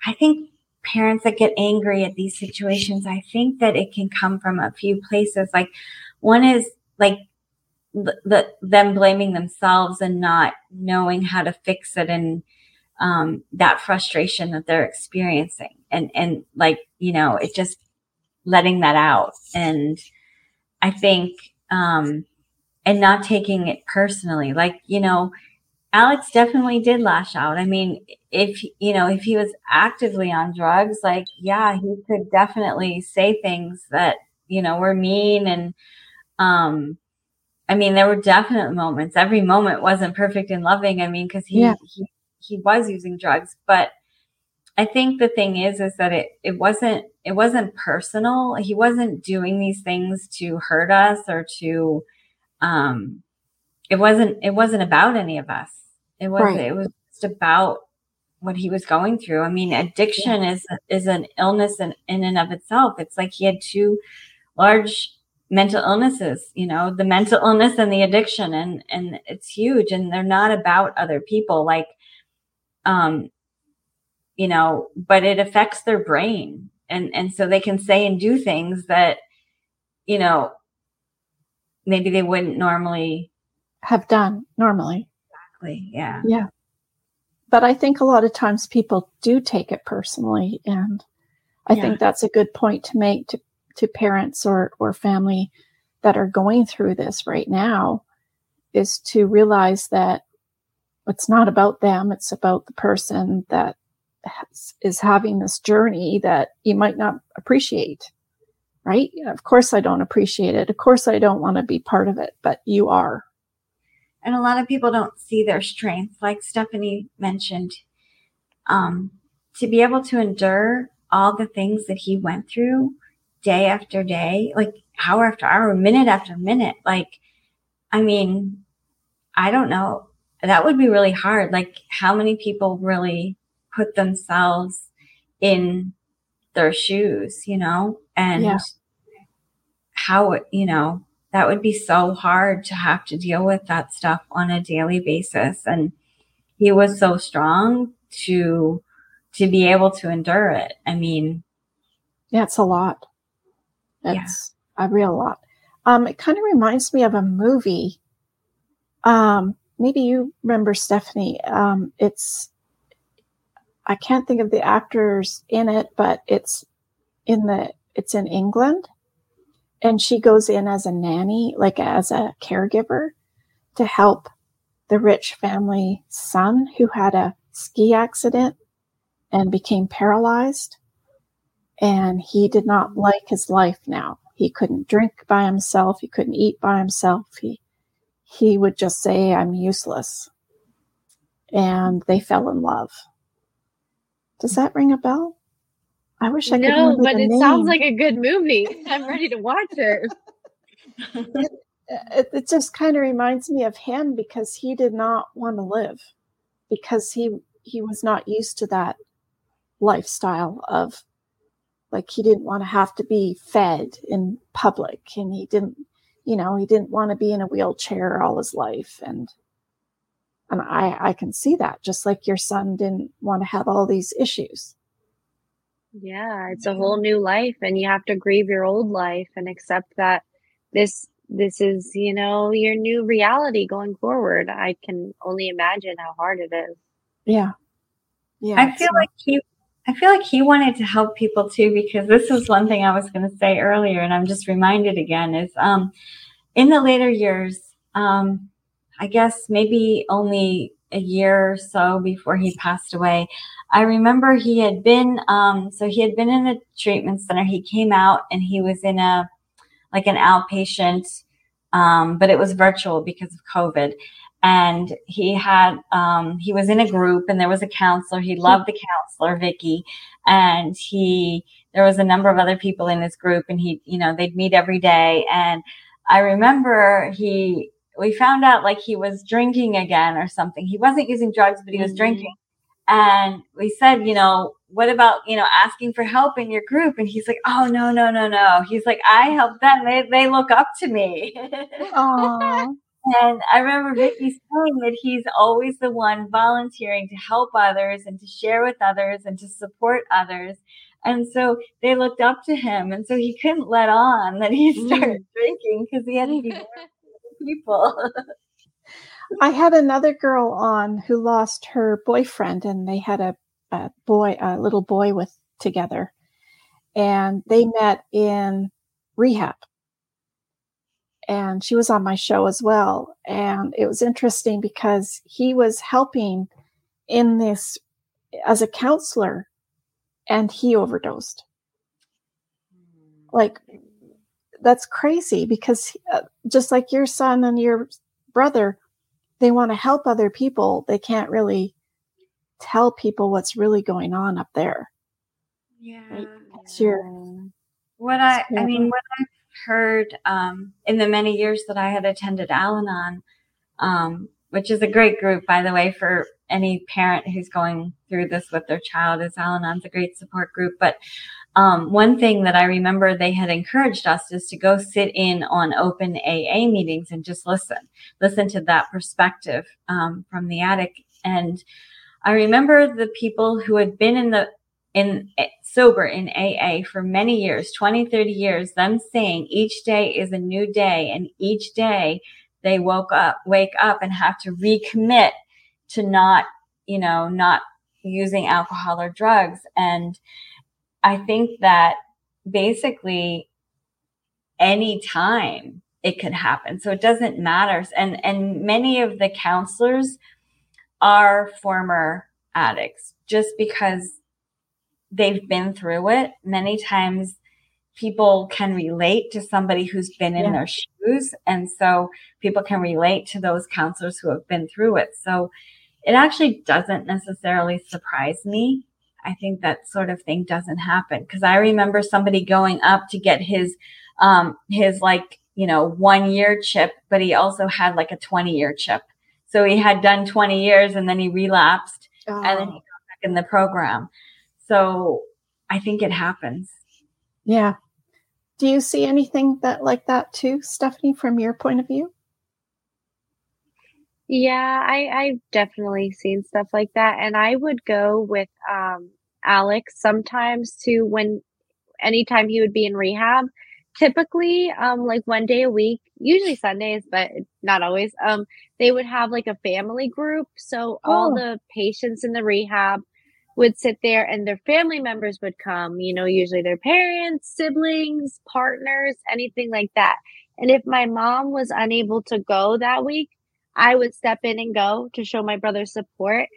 I think parents that get angry at these situations, I think that it can come from a few places. Like, one is like the, them blaming themselves and not knowing how to fix it and um, that frustration that they're experiencing and and like you know it just letting that out and i think um and not taking it personally like you know alex definitely did lash out i mean if you know if he was actively on drugs like yeah he could definitely say things that you know were mean and um I mean, there were definite moments. Every moment wasn't perfect and loving. I mean, because he, yeah. he he was using drugs, but I think the thing is, is that it it wasn't it wasn't personal. He wasn't doing these things to hurt us or to, um, it wasn't it wasn't about any of us. It was right. it was just about what he was going through. I mean, addiction yeah. is is an illness in, in and of itself. It's like he had two large mental illnesses you know the mental illness and the addiction and and it's huge and they're not about other people like um you know but it affects their brain and and so they can say and do things that you know maybe they wouldn't normally have done normally exactly yeah yeah but i think a lot of times people do take it personally and i yeah. think that's a good point to make to to parents or, or family that are going through this right now is to realize that it's not about them, it's about the person that has, is having this journey that you might not appreciate. Right? Of course, I don't appreciate it. Of course, I don't want to be part of it, but you are. And a lot of people don't see their strength, like Stephanie mentioned. Um, to be able to endure all the things that he went through day after day, like hour after hour, minute after minute. Like, I mean, I don't know. That would be really hard. Like, how many people really put themselves in their shoes, you know? And yeah. How, you know, that would be so hard to have to deal with that stuff on a daily basis. And he was so strong to to be able to endure it. I mean, yeah, it's a lot. It's yeah. a real lot. Um, it kind of reminds me of a movie. Um, maybe you remember Stephanie. Um, it's I can't think of the actors in it, but it's in the it's in England, and she goes in as a nanny, like as a caregiver, to help the rich family son who had a ski accident and became paralyzed and he did not like his life now. He couldn't drink by himself. He couldn't eat by himself. He, he would just say, I'm useless. And they fell in love. Does that ring a bell? I wish I could. No, but it name. sounds like a good movie. I'm ready to watch it. it, it, it just kind of reminds me of him because he did not want to live because he he was not used to that lifestyle of like he didn't want to have to be fed in public and he didn't you know he didn't want to be in a wheelchair all his life and and i i can see that just like your son didn't want to have all these issues yeah it's a whole new life and you have to grieve your old life and accept that this this is you know your new reality going forward. I can only imagine how hard it is. Yeah. Yeah i feel like he I feel like he wanted to help people too, because this is one thing I was going to say earlier, and I'm just reminded again is um, in the later years, um, I guess maybe only a year or so before he passed away, I remember he had been, um, so he had been in a treatment center. He came out and he was in a, like an outpatient, um, but it was virtual because of COVID. And he had, um, he was in a group and there was a counselor. He loved the counselor, Vicky. And he, there was a number of other people in his group and he, you know, they'd meet every day. And I remember he, we found out like he was drinking again or something. He wasn't using drugs, but he was mm-hmm. drinking. And we said, you know, what about, you know, asking for help in your group? And he's like, oh, no, no, no, no. He's like, I help them. They, they look up to me. and I remember Vicky saying that he's always the one volunteering to help others and to share with others and to support others. And so they looked up to him. And so he couldn't let on that he started mm. drinking because he had to be with people. I had another girl on who lost her boyfriend, and they had a, a boy, a little boy with together, and they met in rehab. And she was on my show as well. And it was interesting because he was helping in this as a counselor and he overdosed. Like, that's crazy because uh, just like your son and your brother, they want to help other people. They can't really tell people what's really going on up there. Yeah. Right? Your, what I, I mean, what I've heard um, in the many years that I had attended Al Anon, um, which is a great group, by the way, for any parent who's going through this with their child is Al-Anon's a great support group. But um, one thing that I remember they had encouraged us is to go sit in on open AA meetings and just listen, listen to that perspective um, from the attic. And I remember the people who had been in the in eh, sober in AA for many years, 20, 30 years, them saying each day is a new day and each day they woke up, wake up and have to recommit to not, you know, not using alcohol or drugs. And I think that basically any time it could happen. So it doesn't matter. And, and many of the counselors are former addicts just because they've been through it. Many times people can relate to somebody who's been in yeah. their shoes. And so people can relate to those counselors who have been through it. So it actually doesn't necessarily surprise me. I think that sort of thing doesn't happen because I remember somebody going up to get his, um, his like, you know, one year chip, but he also had like a 20 year chip. So he had done 20 years and then he relapsed oh. and then he oh. got back in the program. So I think it happens. Yeah. Do you see anything that like that too, Stephanie, from your point of view? Yeah, I I've definitely seen stuff like that, and I would go with um Alex sometimes to when anytime he would be in rehab. Typically, um, like one day a week, usually Sundays, but not always. Um, they would have like a family group, so all oh. the patients in the rehab would sit there and their family members would come, you know, usually their parents, siblings, partners, anything like that. And if my mom was unable to go that week, I would step in and go to show my brother support.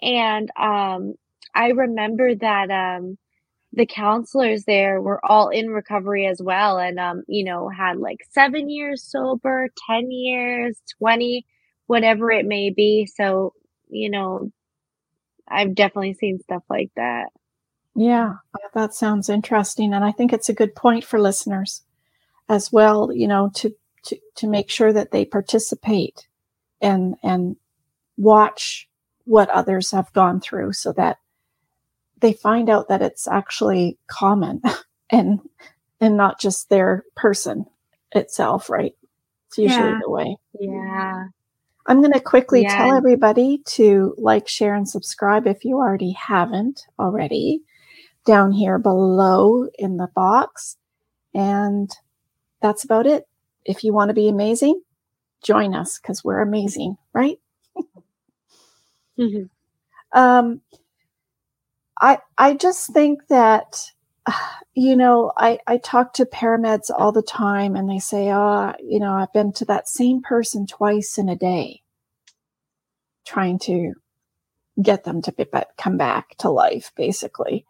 And um, I remember that um, the counselors there were all in recovery as well, and um, you know had like seven years sober, ten years, twenty, whatever it may be. So you know, I've definitely seen stuff like that. Yeah, that sounds interesting, and I think it's a good point for listeners as well. You know, to to to make sure that they participate and and watch what others have gone through so that they find out that it's actually common and and not just their person itself right? It's usually yeah. the way. Yeah. I'm going to quickly yeah. tell everybody to like share and subscribe if you already haven't already down here below in the box. And that's about it. If you want to be amazing join us because we're amazing, right? mm-hmm. um, I I just think that you know I I talk to parameds all the time and they say, oh, you know, I've been to that same person twice in a day, trying to get them to be, come back to life, basically.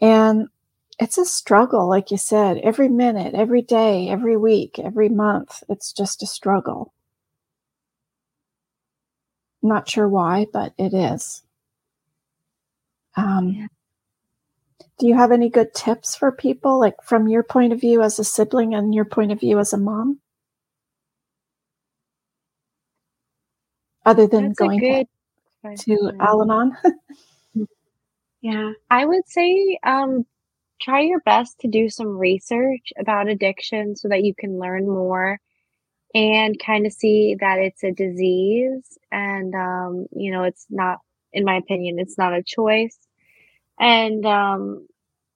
And it's a struggle, like you said, every minute, every day, every week, every month. It's just a struggle. Not sure why, but it is. Um, do you have any good tips for people, like from your point of view as a sibling and your point of view as a mom? Other than That's going to, to Al Anon? yeah, I would say um, try your best to do some research about addiction so that you can learn more and kind of see that it's a disease and um, you know it's not in my opinion it's not a choice. And um,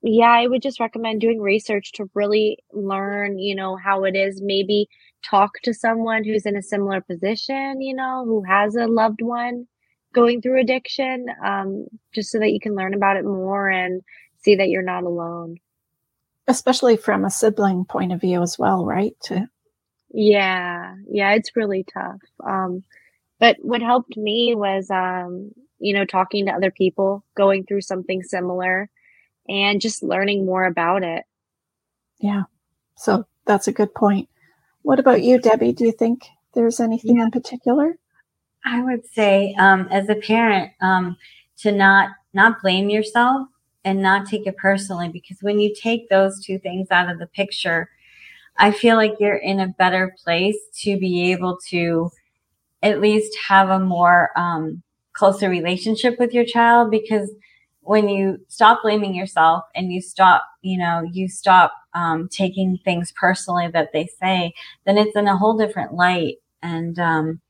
yeah i would just recommend doing research to really learn you know how it is. Maybe talk to someone who's in a similar position you know who has a loved one going through addiction um, just so that you can learn about it more and see that you're not alone. Especially from a sibling point of view as well, right? To yeah, yeah, it's really tough. Um, but what helped me was, um, you know, talking to other people going through something similar and just learning more about it. Yeah. So that's a good point. What about you, Debbie? Do you think there's anything yeah. in particular? I would say, um, as a parent, um, to not not blame yourself and not take it personally because when you take those two things out of the picture, I feel like you're in a better place to be able to at least have a more um, closer relationship with your child because when you stop blaming yourself and you stop, you know, you stop um, taking things personally that they say, then it's in a whole different light. And um,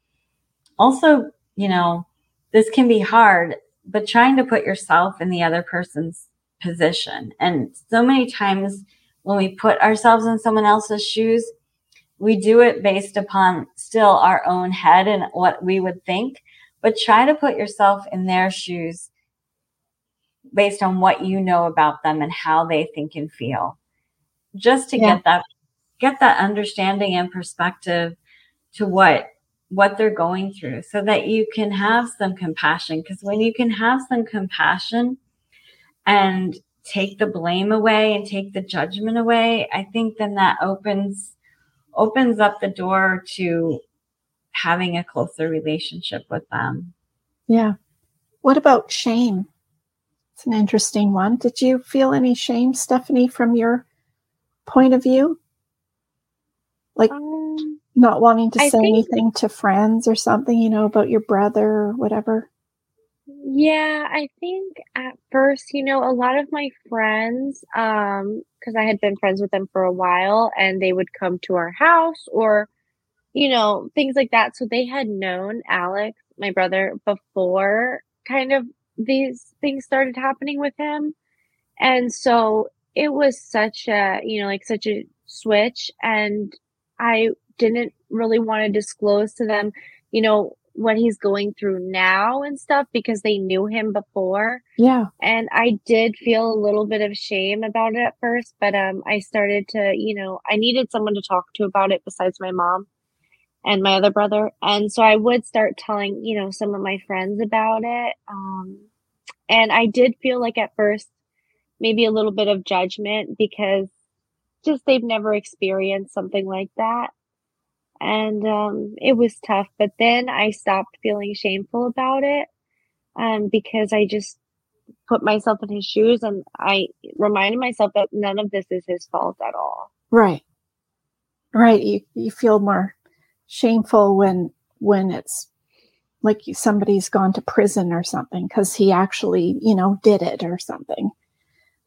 also, you know, this can be hard but trying to put yourself in the other person's position. And so many times when we put ourselves in someone else's shoes, we do it based upon still our own head and what we would think, but try to put yourself in their shoes based on what you know about them and how they think and feel. Just to yeah. get that get that understanding and perspective to what what they're going through so that you can have some compassion. Because when you can have some compassion and take the blame away and take the judgment away, I think then that opens opens up the door to having a closer relationship with them. Yeah. What about shame? It's an interesting one. Did you feel any shame, Stephanie, from your point of view? Like um, not wanting to I say anything to friends or something, you know, about your brother or whatever? Yeah, I think at first, you know, a lot of my friends, um, because I had been friends with them for a while and they would come to our house or, you know, things like that. So they had known Alex, my brother, before kind of these things started happening with him. And so it was such a, you know, like such a switch. And I didn't really want to disclose to them, you know, what he's going through now and stuff because they knew him before. Yeah. And I did feel a little bit of shame about it at first, but um I started to, you know, I needed someone to talk to about it besides my mom and my other brother. And so I would start telling, you know, some of my friends about it. Um and I did feel like at first maybe a little bit of judgment because just they've never experienced something like that and um, it was tough. But then I stopped feeling shameful about it um, because I just put myself in his shoes and I reminded myself that none of this is his fault at all. Right. Right. You, you feel more shameful when when it's like somebody's gone to prison or something because he actually, you know, did it or something.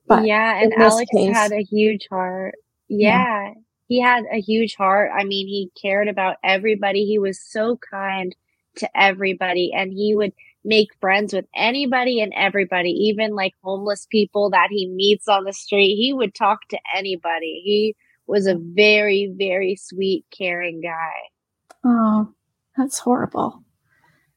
But yeah, and Alex case, had a huge heart. Yeah, yeah, he had a huge heart. I mean, he cared about everybody. He was so kind to everybody and he would make friends with anybody and everybody, even like homeless people that he meets on the street. He would talk to anybody. He was a very, very sweet, caring guy. Oh, that's horrible.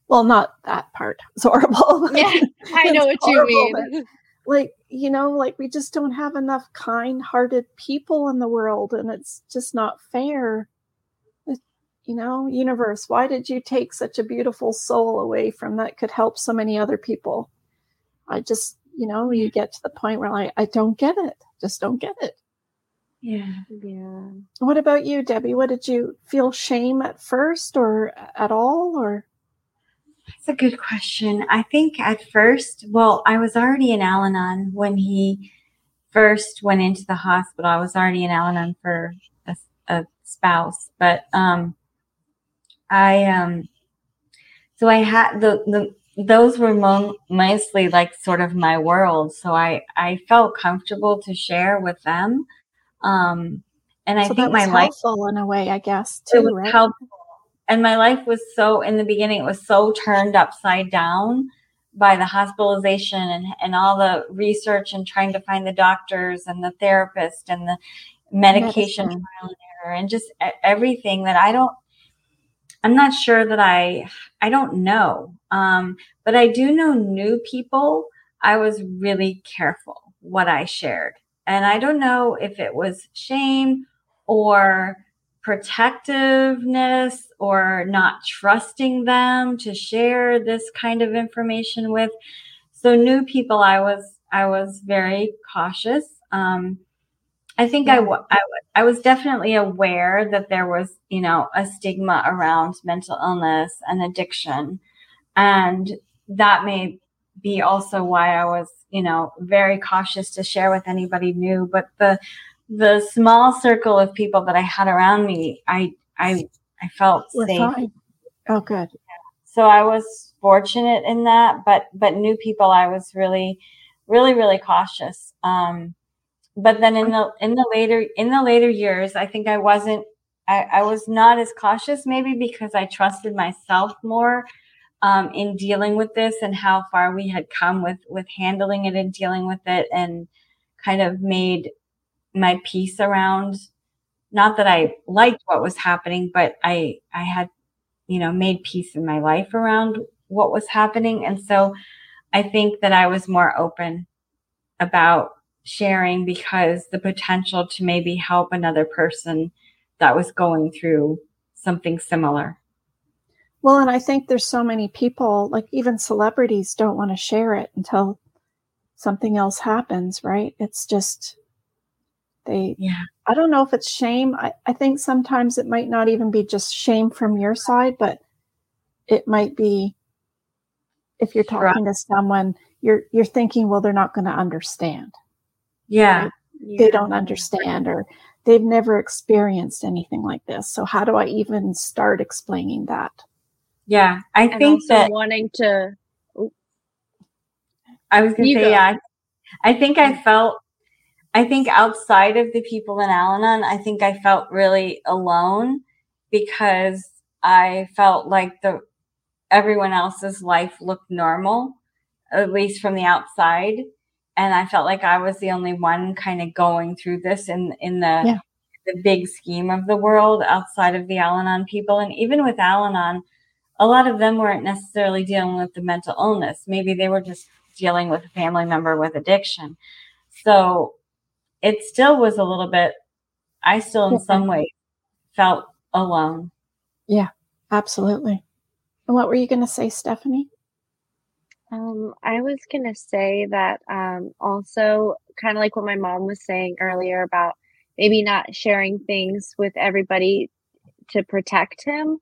Well, not that part. It's horrible. Yeah, I know what horrible, you mean. Like you know like we just don't have enough kind-hearted people in the world and it's just not fair you know, universe, why did you take such a beautiful soul away from that could help so many other people? I just, you know, you get to the point where like, I don't get it. Just don't get it. Yeah. Yeah. What about you, Debbie? What did you feel shame at first or at all or That's a good question. I think at first, well, I was already in Al-Anon when he first went into the hospital. I was already in Al-Anon for a, a spouse, but um I um so I had the the those were mo- mostly like sort of my world. So I I felt comfortable to share with them. Um and I so think my life in a way, I guess, it too, was right? helpful. And my life was so in the beginning it was so turned upside down by the hospitalization and, and all the research and trying to find the doctors and the therapist and the medication Medicine. trial and error and just everything that I don't I'm not sure that I I don't know. Um, but I do know new people. I was really careful what I shared. And I don't know if it was shame or protectiveness or not trusting them to share this kind of information with. So new people, I was, I was very cautious. Um, I think I, wa- I, I was definitely aware that there was, you know, a stigma around mental illness and addiction. And that may be also why I was, you know, very cautious to share with anybody new. But the, the small circle of people that I had around me, I, I, I felt We're safe. fine. Oh, good. So I was fortunate in that, but, but new people, I was really, really, really cautious. Um, but then in the in the later in the later years i think i wasn't i, I was not as cautious maybe because i trusted myself more um, in dealing with this and how far we had come with with handling it and dealing with it and kind of made my peace around not that i liked what was happening but i i had you know made peace in my life around what was happening and so i think that i was more open about sharing because the potential to maybe help another person that was going through something similar. Well, and I think there's so many people, like even celebrities, don't want to share it until something else happens, right? It's just, they, Yeah. I don't know if it's shame. I, I think sometimes it might not even be just shame from your side, but it might be if you're Right. talking to someone, you're you're thinking, well, they're not going to understand. Yeah. They don't understand or they've never experienced anything like this. So how do I even start explaining that? Yeah. I And think also that wanting to I was going to say, go. yeah, I I think I felt, I think outside of the people in Al Anon, I think I felt really alone because I felt like the, everyone else's life looked normal, at least from the outside. And I felt like I was the only one kind of going through this in, in the, Yeah. the big scheme of the world outside of the Al Anon people. And even with Al Anon, a lot of them weren't necessarily dealing with the mental illness. Maybe they were just dealing with a family member with addiction. So it still was a little bit, I still in some way felt alone. Yeah, absolutely. And what were you going to say, Stephanie? Um, I was gonna say that um, also kind of like what my mom was saying earlier about maybe not sharing things with everybody to protect him.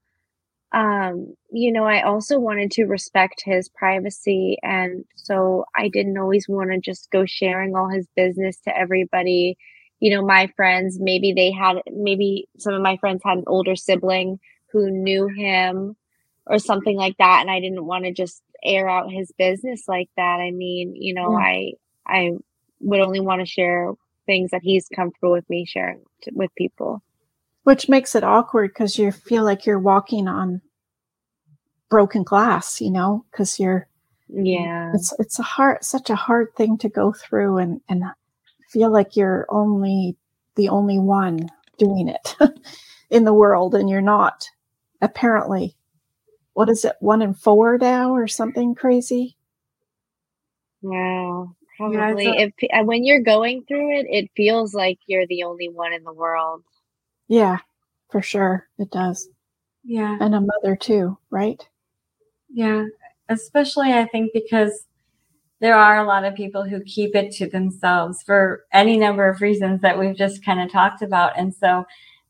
Um, you know, I also wanted to respect his privacy, and so I didn't always want to just go sharing all his business to everybody. You know, my friends, maybe they had, maybe some of my friends had an older sibling who knew him or something like that and I didn't want to just air out his business like that. I mean, you know, Yeah. I I would only want to share things that he's comfortable with me sharing t- with people. Which makes it awkward because you feel like you're walking on broken glass, you know, because you're Yeah. it's it's a hard such a hard thing to go through and and feel like you're only the only one doing it in the world and you're not apparently what is it one in four now or something crazy Wow. Yeah, Probably if when you're going through it, it feels like you're the only one in the world. Yeah for sure it does Yeah. And a mother too, right? Yeah. Especially, I think, because there are a lot of people who keep it to themselves for any number of reasons that we've just kind of talked about. And so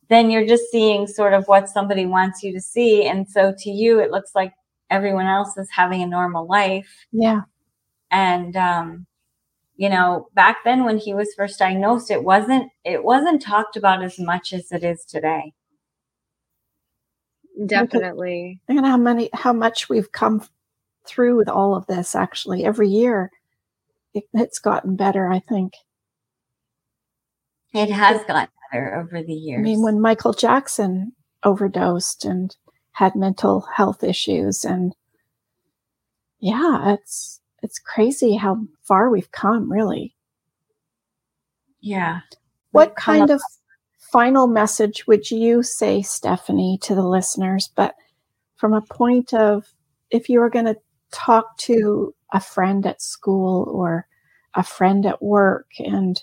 then you're just seeing sort of what somebody wants you to see. And so to you, it looks like everyone else is having a normal life. Yeah. And, um, you know, back then when he was first diagnosed, it wasn't, it wasn't talked about as much as it is today. Definitely. And how many, how much we've come through with all of this actually every year. It, it's gotten better, I think. It has gotten better over the years. I mean, when Michael Jackson overdosed and had mental health issues and yeah, it's it's crazy how far we've come, really. Yeah. What kind of final message would you say, Stephanie, to the listeners? But from a point of if you were going to talk to a friend at school or a friend at work and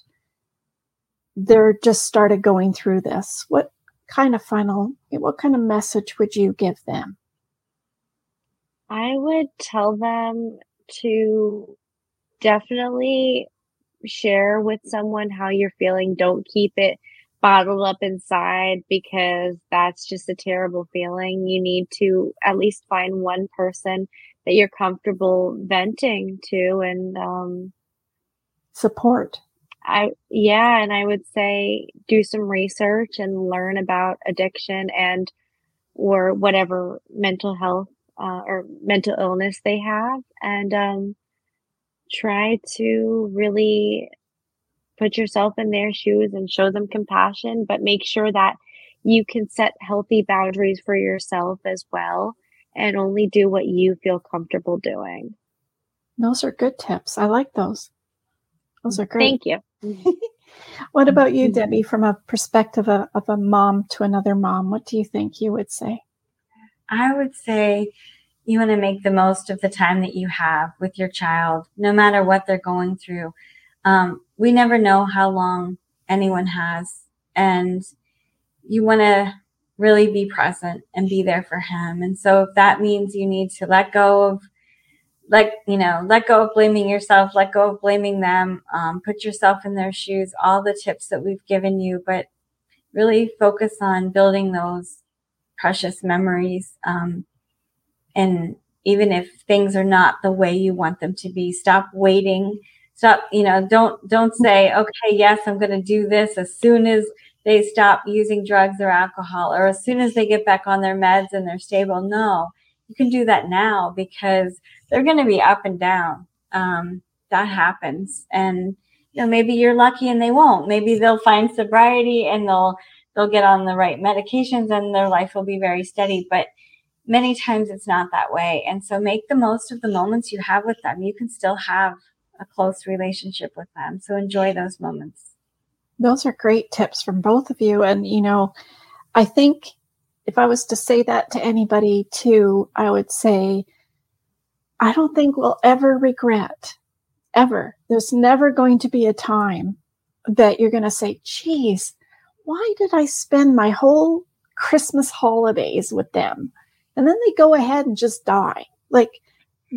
they're just started going through this, what kind of final, what kind of message would you give them? I would tell them to definitely share with someone how you're feeling. Don't keep it bottled up inside because that's just a terrible feeling. You need to at least find one person that you're comfortable venting to and um, support. I yeah, and I would say do some research and learn about addiction and or whatever mental health uh, or mental illness they have, and um, try to really put yourself in their shoes and show them compassion, but make sure that you can set healthy boundaries for yourself as well and only do what you feel comfortable doing. Those are good tips. I like those. Those are great. Thank you. what about you, Debbie, from a perspective of, of a mom to another mom? What do you think you would say? I would say you want to make the most of the time that you have with your child, no matter what they're going through. Um, we never know how long anyone has, and you want to really be present and be there for him. And so if that means you need to let go of like you know let go of blaming yourself let go of blaming them um, put yourself in their shoes all the tips that we've given you but really focus on building those precious memories um, and even if things are not the way you want them to be stop waiting stop you know don't don't say okay yes i'm going to do this as soon as they stop using drugs or alcohol or as soon as they get back on their meds and they're stable no you can do that now because they're going to be up and down. Um, that happens. And, you know, maybe you're lucky and they won't. Maybe they'll find sobriety and they'll, they'll get on the right medications and their life will be very steady. But many times it's not that way. And so make the most of the moments you have with them. You can still have a close relationship with them. So enjoy those moments. Those are great tips from both of you. And, you know, I think if I was to say that to anybody too, I would say, I don't think we'll ever regret, ever. There's never going to be a time that you're going to say, geez, why did I spend my whole Christmas holidays with them? And then they go ahead and just die. Like,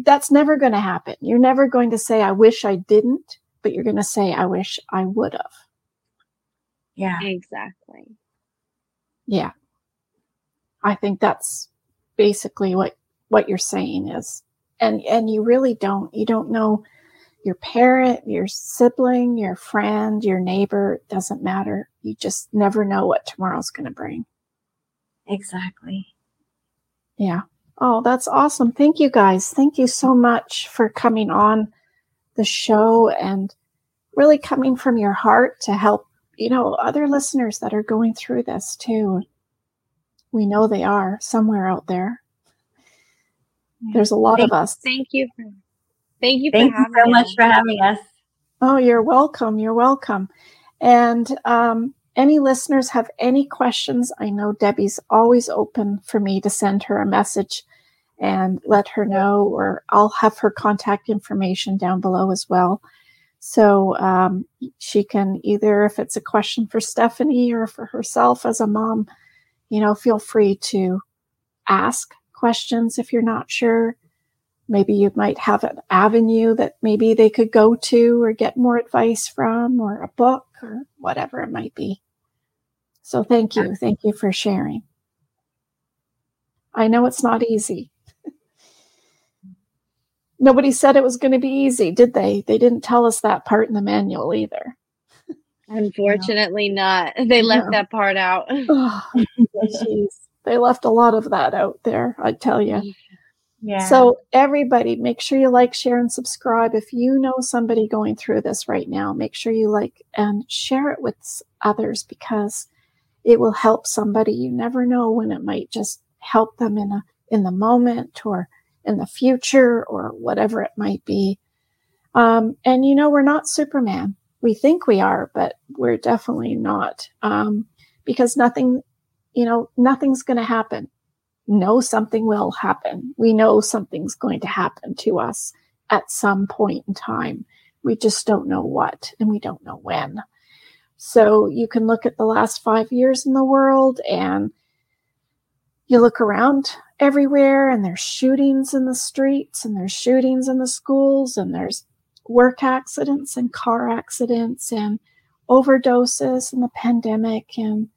that's never going to happen. You're never going to say, I wish I didn't, but you're going to say, I wish I would have. Yeah. Exactly. Yeah. I think that's basically what, what you're saying is and and you really don't you don't know your parent your sibling your friend your neighbor, doesn't matter. You just never know what tomorrow's going to bring. Exactly. Yeah. Oh that's awesome. Thank you guys. Thank you so much for coming on the show and really coming from your heart to help you know other listeners that are going through this too. We know they are somewhere out there. There's a lot thank, of us. Thank you for thank you thank you so much for having us. Oh, you're welcome. You're welcome. And um, any listeners have any questions? I know Debbie's always open for me to send her a message and let her know, or I'll have her contact information down below as well. So um, she can either, if it's a question for Stephanie or for herself as a mom, you know, feel free to ask questions if you're not sure. Maybe you might have an avenue that maybe they could go to or get more advice from or a book or whatever it might be. So thank you. Thank you for sharing. I know it's not easy. Nobody said it was going to be easy, did they? They didn't tell us that part in the manual either. Unfortunately, no. not. They left no. that part out. oh, they left a lot of that out there, I tell you. So, everybody, make sure you like, share, and subscribe. If you know somebody going through this right now, make sure you like and share it with others because it will help somebody. You never know when it might just help them in a in the moment or in the future or whatever it might be. Um, and you know, we're not Superman. We think we are, but we're definitely not. Um, because nothing, you know, nothing's going to happen. No, something will happen. We know something's going to happen to us at some point in time. We just don't know what and we don't know when. So you can look at the last five years in the world and you look around everywhere and there's shootings in the streets and there's shootings in the schools and there's work accidents and car accidents and overdoses and the pandemic and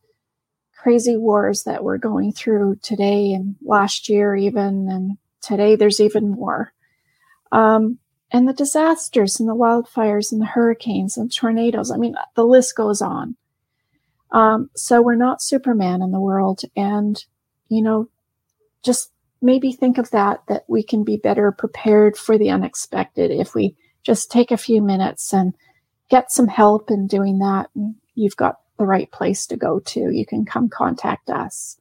crazy wars that we're going through today and last year even and today there's even more um, and the disasters and the wildfires and the hurricanes and tornadoes. I mean, the list goes on. Um, so we're not Superman in the world. And, you know, just maybe think of that, that we can be better prepared for the unexpected if we just take a few minutes and get some help in doing that. And you've got the right place to go to. You can come contact us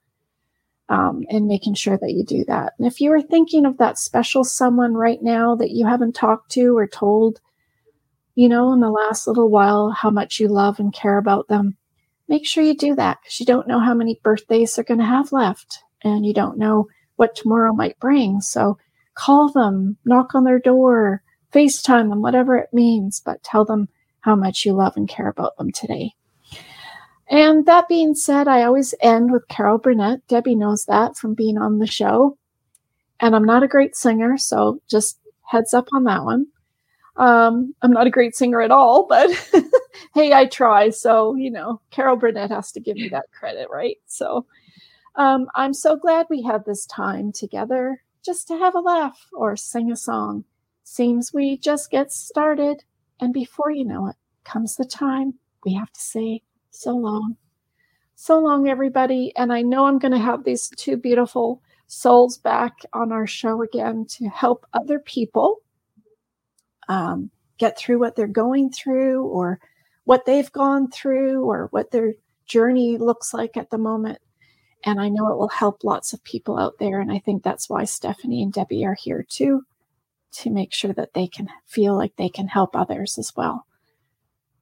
um, and making sure that you do that. And if you are thinking of that special someone right now that you haven't talked to or told, you know, in the last little while how much you love and care about them, make sure you do that because you don't know how many birthdays they're going to have left and you don't know what tomorrow might bring. So call them, knock on their door, FaceTime them, whatever it means, but tell them how much you love and care about them today. And that being said, I always end with Carol Burnett. Debbie knows that from being on the show. And I'm not a great singer, so just heads up on that one. Um, I'm not a great singer at all, but hey, I try. So, you know, Carol Burnett has to give me that credit, right? So um, I'm so glad we had this time together just to have a laugh or sing a song. Seems we just get started. And before you know it, comes the time we have to say so long. So long, everybody. And I know I'm going to have these two beautiful souls back on our show again to help other people um, get through what they're going through or what they've gone through or what their journey looks like at the moment. And I know it will help lots of people out there. And I think that's why Stephanie and Debbie are here too, to make sure that they can feel like they can help others as well.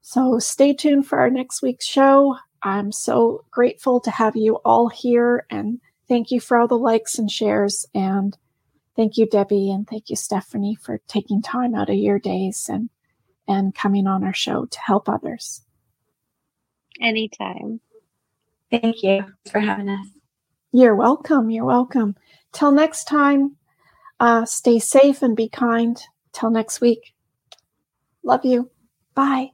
So stay tuned for our next week's show. I'm so grateful to have you all here and thank you for all the likes and shares. And thank you, Debbie, and thank you, Stephanie, for taking time out of your days and, and coming on our show to help others. Anytime. Thank you for having us. You're welcome. You're welcome. Till next time, uh, stay safe and be kind. Till next week. Love you. Bye.